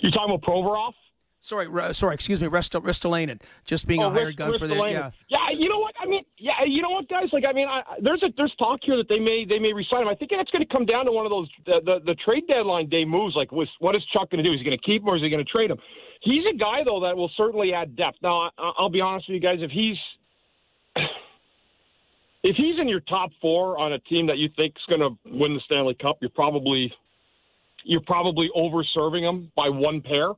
You talking about Provorov?
Sorry, sorry, excuse me, Ristolainen, just being
Oh,
a hired
Rist-
gun for the yeah.
Yeah, you know what? I mean, yeah, you know what, guys? Like, I mean, I, there's a there's talk here that they may they may resign him. I think that's going to come down to one of those the, the the trade deadline day moves. Like, was, what is Chuck going to do? Is he going to keep him or is he going to trade him? He's a guy though that will certainly add depth. Now, I, I'll be honest with you guys. If he's <clears throat> if he's in your top four on a team that you think is going to win the Stanley Cup, you're probably you're probably over serving him by one pair.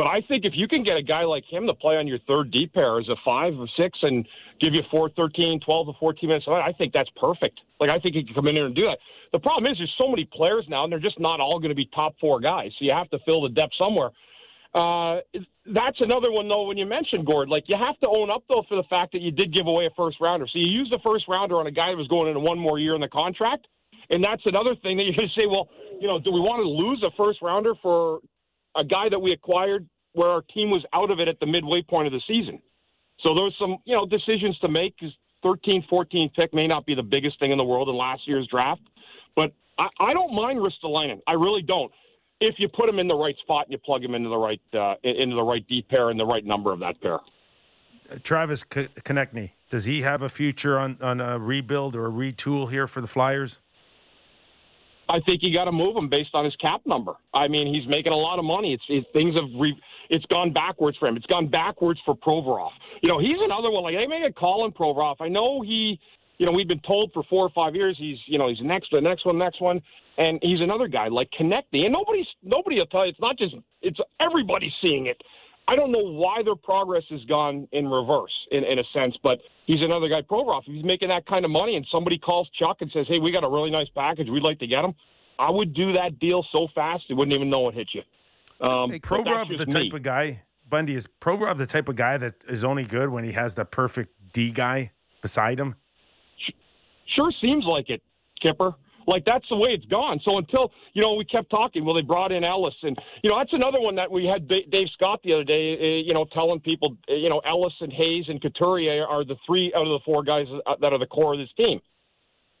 But I think if you can get a guy like him to play on your third D pair as a five or six and give you four, 13, 12 to 14 minutes, I think that's perfect. Like, I think he can come in there and do that. The problem is there's so many players now, and they're just not all going to be top four guys. So you have to fill the depth somewhere. Uh, that's another one, though, when you mentioned Gord. Like, you have to own up, though, for the fact that you did give away a first rounder. So you used the first rounder on a guy that was going into one more year in the contract. And that's another thing that you're going to say, well, you know, do we want to lose a first rounder for a guy that we acquired where our team was out of it at the midway point of the season? So there's some, you know, decisions to make because 13, 14 pick may not be the biggest thing in the world in last year's draft. But I, I don't mind Ristolainen. I really don't. If you put him in the right spot and you plug him into the right uh, into the right deep pair and the right number of that pair.
Travis K- Konecny, does he have a future on, on a rebuild or a retool here for the Flyers?
I think you got to move him based on his cap number. I mean, he's making a lot of money. It's it, things have re, it's gone backwards for him. It's gone backwards for Provorov. You know, he's another one. Like they make a call on Provorov. I know he, you know, we've been told for four or five years he's, you know, he's next, the next one, next one, and he's another guy like Konecny. And nobody's nobody will tell you. It's not just it's everybody's seeing it. I don't know why their progress has gone in reverse in, in a sense, but he's another guy, Provorov. If he's making that kind of money and somebody calls Chuck and says, hey, we got a really nice package, we'd like to get him, I would do that deal so fast you wouldn't even know it hit you. Um,
Hey, Provorov the
just
type of guy. Bundy is Provorov the type of guy that is only good when he has the perfect D guy beside him.
Sure seems like it, Kipper. Like that's the way it's gone. So until you know, we kept talking. Well, they brought in Ellis, and you know that's another one that we had Dave Scott the other day. Uh, you know, telling people, uh, you know, Ellis and Hayes and Couturier are the three out of the four guys uh, that are the core of this team.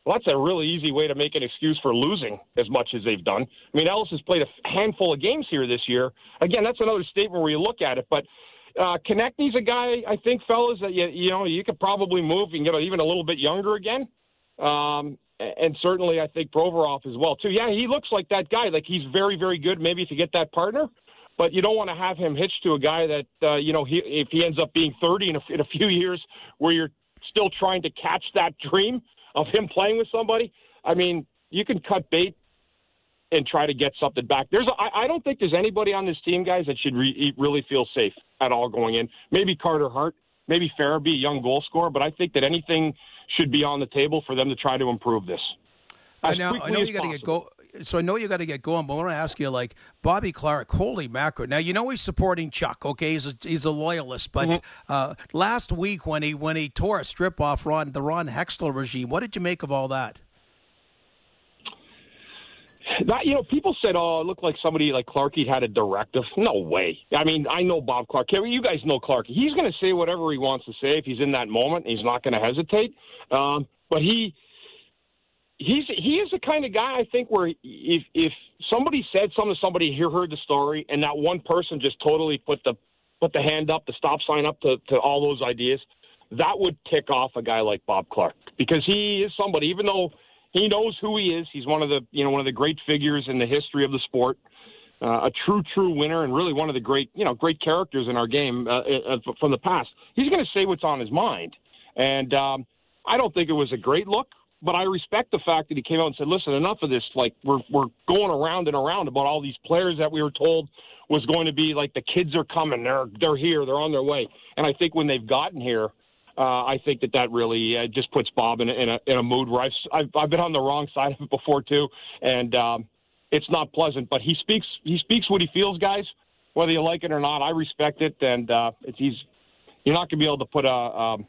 Well, that's a really easy way to make an excuse for losing as much as they've done. I mean, Ellis has played a handful of games here this year. Again, that's another statement where you look at it, but. Uh, Konecny's a guy, I think, fellas, that you you know you could probably move and get even a little bit younger again. Um, and certainly, I think Provorov as well too. Yeah, he looks like that guy. Like he's very, very good. Maybe if you get that partner, but you don't want to have him hitched to a guy that uh, you know he, if he ends up being 30 in a, in a few years, where you're still trying to catch that dream of him playing with somebody. I mean, you can cut bait and try to get something back. There's, a, I, I don't think there's anybody on this team, guys, that should re, really feel safe at all going in. Maybe Carter Hart, maybe Farabee, a young goal scorer, but I think that anything should be on the table for them to try to improve this.
I know, I know you got to get go. So I know you got to get going, but I want to ask you, like Bobby Clarke, holy macro! Now you know he's supporting Chuck. Okay, he's a, he's a loyalist, but
Mm-hmm.
uh, last week when he when he tore a strip off Ron the Ron Hextall regime, what did you make of all that?
That you know, people said, "Oh, it looked like somebody like Clarkey had a directive." No way. I mean, I know Bob Clarke. You guys know Clarke. He's going to say whatever he wants to say if he's in that moment. He's not going to hesitate. Um, but he he's he is the kind of guy I think where if if somebody said something to somebody, here heard the story, and that one person just totally put the put the hand up, the stop sign up to to all those ideas, that would tick off a guy like Bob Clarke because he is somebody. Even though he knows who he is, he's one of the you know one of the great figures in the history of the sport. Uh, a true, true winner, and really one of the great, you know, great characters in our game uh, uh, from the past. He's going to say what's on his mind, and um, I don't think it was a great look but I respect the fact that he came out and said, "Listen, enough of this. Like we're we're going around and around about all these players that we were told was going to be like the kids are coming, they're they're here, they're on their way." And I think when they've gotten here, uh, I think that that really uh, just puts Bob in a, in a in a mood where I've, I've I've been on the wrong side of it before too, and um, it's not pleasant. But he speaks he speaks what he feels, guys. Whether you like it or not, I respect it, and uh, it's, he's you're not going to be able to put a um,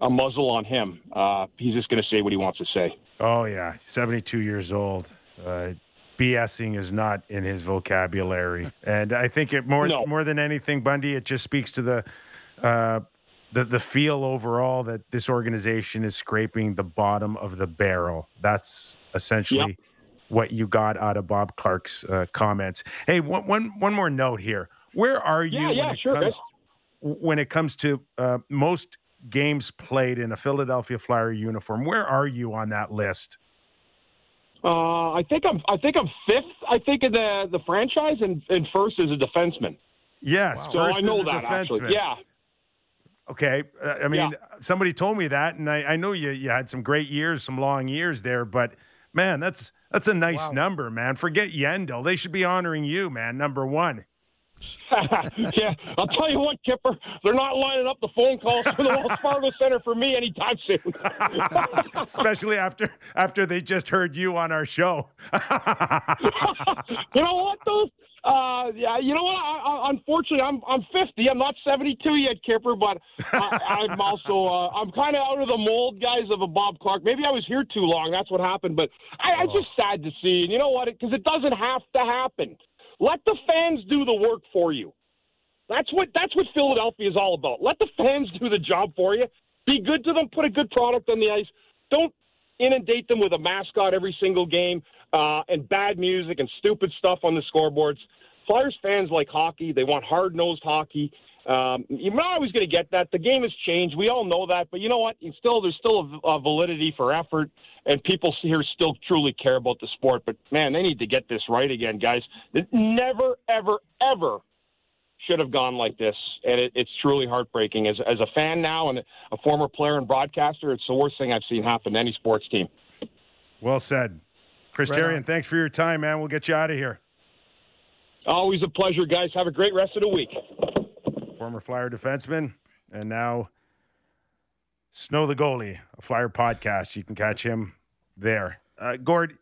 a muzzle on him. Uh, he's just going to say what he wants to say.
Oh yeah, 72 years old. Uh, BSing is not in his vocabulary, and I think it more
No.
more than anything, Bundy. It just speaks to the uh, the the feel overall that this organization is scraping the bottom of the barrel. That's essentially what you got out of Bob Clarke's uh, comments. Hey, one, one one more note here. Where are you
Yeah,
when
yeah,
it
sure,
comes when it comes to uh, most games played in a Philadelphia Flyer uniform? Where are you on that list?
Uh, I think I'm I think I'm fifth. I think in the the franchise and, and first as a defenseman.
Yes,
So
first
I know that actually. Yeah.
Okay. Uh, I mean, somebody told me that, and I, I know you you had some great years, some long years there, but man, that's that's a nice number, man. Forget Yandle. They should be honoring you, man. Number one. <laughs>
yeah, I'll tell you what, Kipper, they're not lining up the phone calls for the Wells Fargo Center for me anytime soon. <laughs>
Especially after after they just heard you on our show. <laughs>
you know what, though? Uh, yeah, you know what? I, I, unfortunately, I'm I'm 50. I'm not 72 yet, Kipper, but I, I'm also uh, I'm kind of out of the mold, guys, of a Bob Clarke. Maybe I was here too long. That's what happened. But I, I just sad to see. And you know what? Because it doesn't have to happen. Let the fans do the work for you. That's what that's what Philadelphia is all about. Let the fans do the job for you. Be good to them. Put a good product on the ice. Don't inundate them with a mascot every single game uh, and bad music and stupid stuff on the scoreboards. Flyers fans like hockey. They want hard nosed hockey. Um, you're not always going to get that. The game has changed. We all know that. But you know what? It's still there's still a, a validity for effort, and people here still truly care about the sport. But man, they need to get this right again, guys. It never, ever, ever should have gone like this, and it, it's truly heartbreaking. As as a fan now and a former player and broadcaster, it's the worst thing I've seen happen to any sports team.
well said. Chris
Right
Therrien,
on.
thanks for your time, man. We'll get you out of here.
Always a pleasure, guys. Have a great rest of the week.
Former Flyer defenseman, and now Snow the Goalie, a Flyer podcast. You can catch him there. Uh, Gord,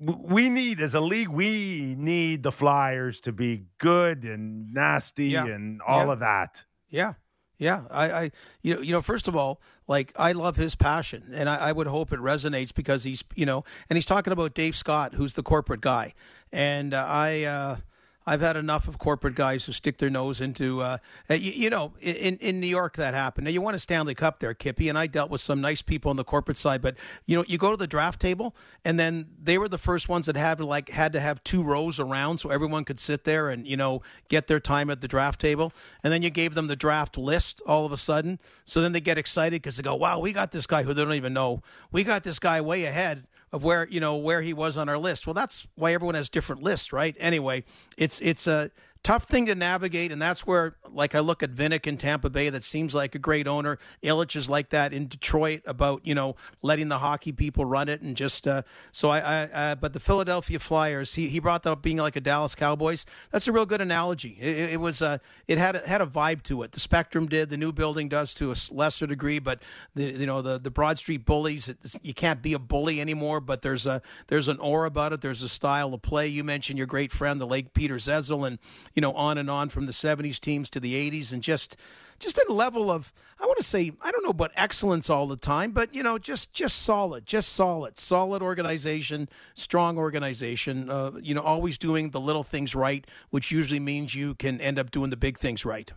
we need, as a league, we need the Flyers to be good and nasty
Yeah.
and all
Yeah.
of that.
Yeah. Yeah, I, I, you know, you know, first of all, like I love his passion, and I, I would hope it resonates because he's, you know, and he's talking about Dave Scott, who's the corporate guy, and uh, I, uh, I've had enough of corporate guys who stick their nose into, uh, uh, you, you know, in in New York that happened. Now you won a Stanley Cup there, Kippy, and I dealt with some nice people on the corporate side, but you know, you go to the draft table, and then they were the first ones that had like had to have two rows around so everyone could sit there and you know get their time at the draft table, and then you gave them the draft list all of a sudden, so then they get excited because they go, wow, we got this guy who they don't even know, we got this guy way ahead of where you know where he was on our list. Well, that's why everyone has different lists, right? Anyway, it's it's a tough thing to navigate, and that's where like I look at Vinik in Tampa Bay, that seems like a great owner. Ilitch is like that in Detroit about you know letting the hockey people run it and just uh, so I, I uh, but the Philadelphia Flyers, he he brought up being like a Dallas Cowboys. That's a real good analogy. It, it- was uh, it had a, had a vibe to it. The Spectrum did, the new building does to a lesser degree, but the you know the the Broad Street Bullies, you can't be a bully anymore. But there's a there's an aura about it. There's a style of play. You mentioned your great friend, the late Peter Zezel, and you know on and on from the '70s teams to the '80s, and just just a level of I want to say I don't know about excellence all the time, but you know just just solid, just solid, solid organization, strong organization. Uh, you know, always doing the little things right, which usually means you can end up doing the big things right.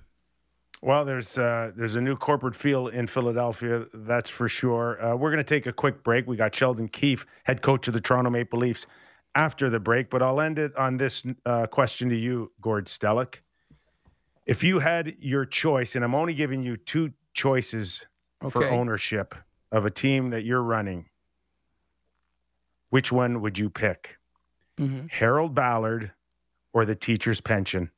Well, there's uh, there's a new corporate feel in Philadelphia, that's for sure. Uh, we're going to take a quick break. We got Sheldon Keefe, head coach of the Toronto Maple Leafs, after the break. But I'll end it on this uh, question to you, Gord Stellick. If you had your choice, and I'm only giving you two choices for ownership of a team that you're running, which one would you pick?
Mm-hmm.
Harold Ballard or the teacher's pension?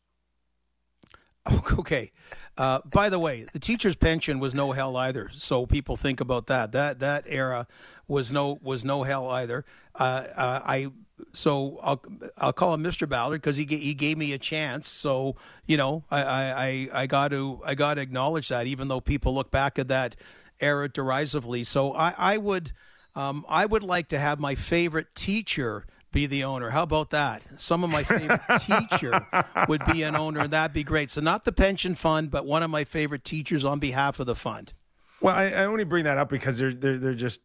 <laughs>
Okay. Uh, by the way, the teacher's pension was no hell either. So people think about that. That that era was no was no hell either. Uh, uh, I so I'll I'll call him Mr. Ballard because he he gave me a chance. So you know I I I got to I got to acknowledge that even though people look back at that era derisively. So I I would um, I would like to have my favorite teacher be the owner. How about that? Some of my favorite <laughs> teacher would be an owner, and that'd be great. So not the pension fund, but one of my favorite teachers on behalf of the fund.
Well, I, I only bring that up because they're they're they're just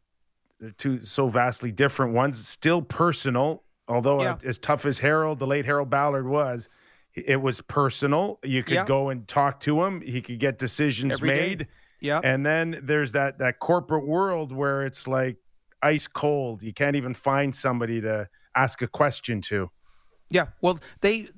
they're two so vastly different. One's still personal, although
Yeah.
as tough as Harold, the late Harold Ballard was, it was personal. You could
Yeah.
go and talk to him. He could get decisions
Every day.
made.
Yeah.
And then there's that that corporate world where it's like ice cold. You can't even find somebody to ask a question to.
Yeah, well, they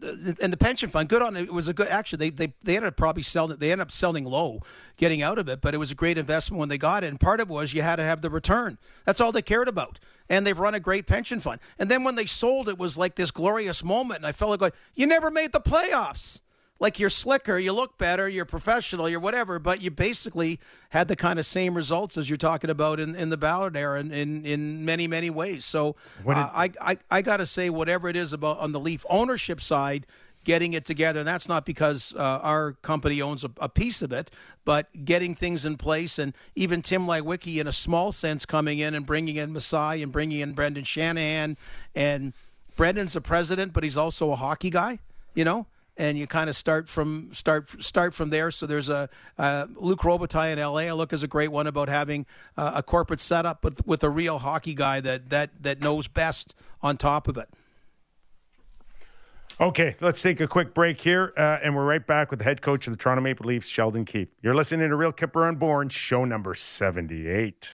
and the pension fund, good on it. It was a good. Actually, they they they ended up probably selling. They ended up selling low, getting out of it. But it was a great investment when they got it. And part of it was you had to have the return. That's all they cared about. And they've run a great pension fund. And then when they sold, it was like this glorious moment. And I felt like you never made the playoffs. Like you're slicker, you look better, you're professional, you're whatever, but you basically had the kind of same results as you're talking about in, in the Ballard era in, in, in many, many ways. So uh, I, I, I got to say, whatever it is about on the Leaf ownership side, getting it together, and that's not because uh, our company owns a, a piece of it, but getting things in place, and even Tim Leiweke, in a small sense, coming in and bringing in Masai and bringing in Brendan Shanahan, and Brendan's a president, but he's also a hockey guy, you know. And you kind of start from start start from there. So there's a uh, Luc Robitaille in LA. I look as a great one about having uh, a corporate setup, but with a real hockey guy that that that knows best on top of it.
Okay, let's take a quick break here, uh, and we're right back with the head coach of the Toronto Maple Leafs, Sheldon Keefe. You're listening to Real Kipper and Bourne, show number 78.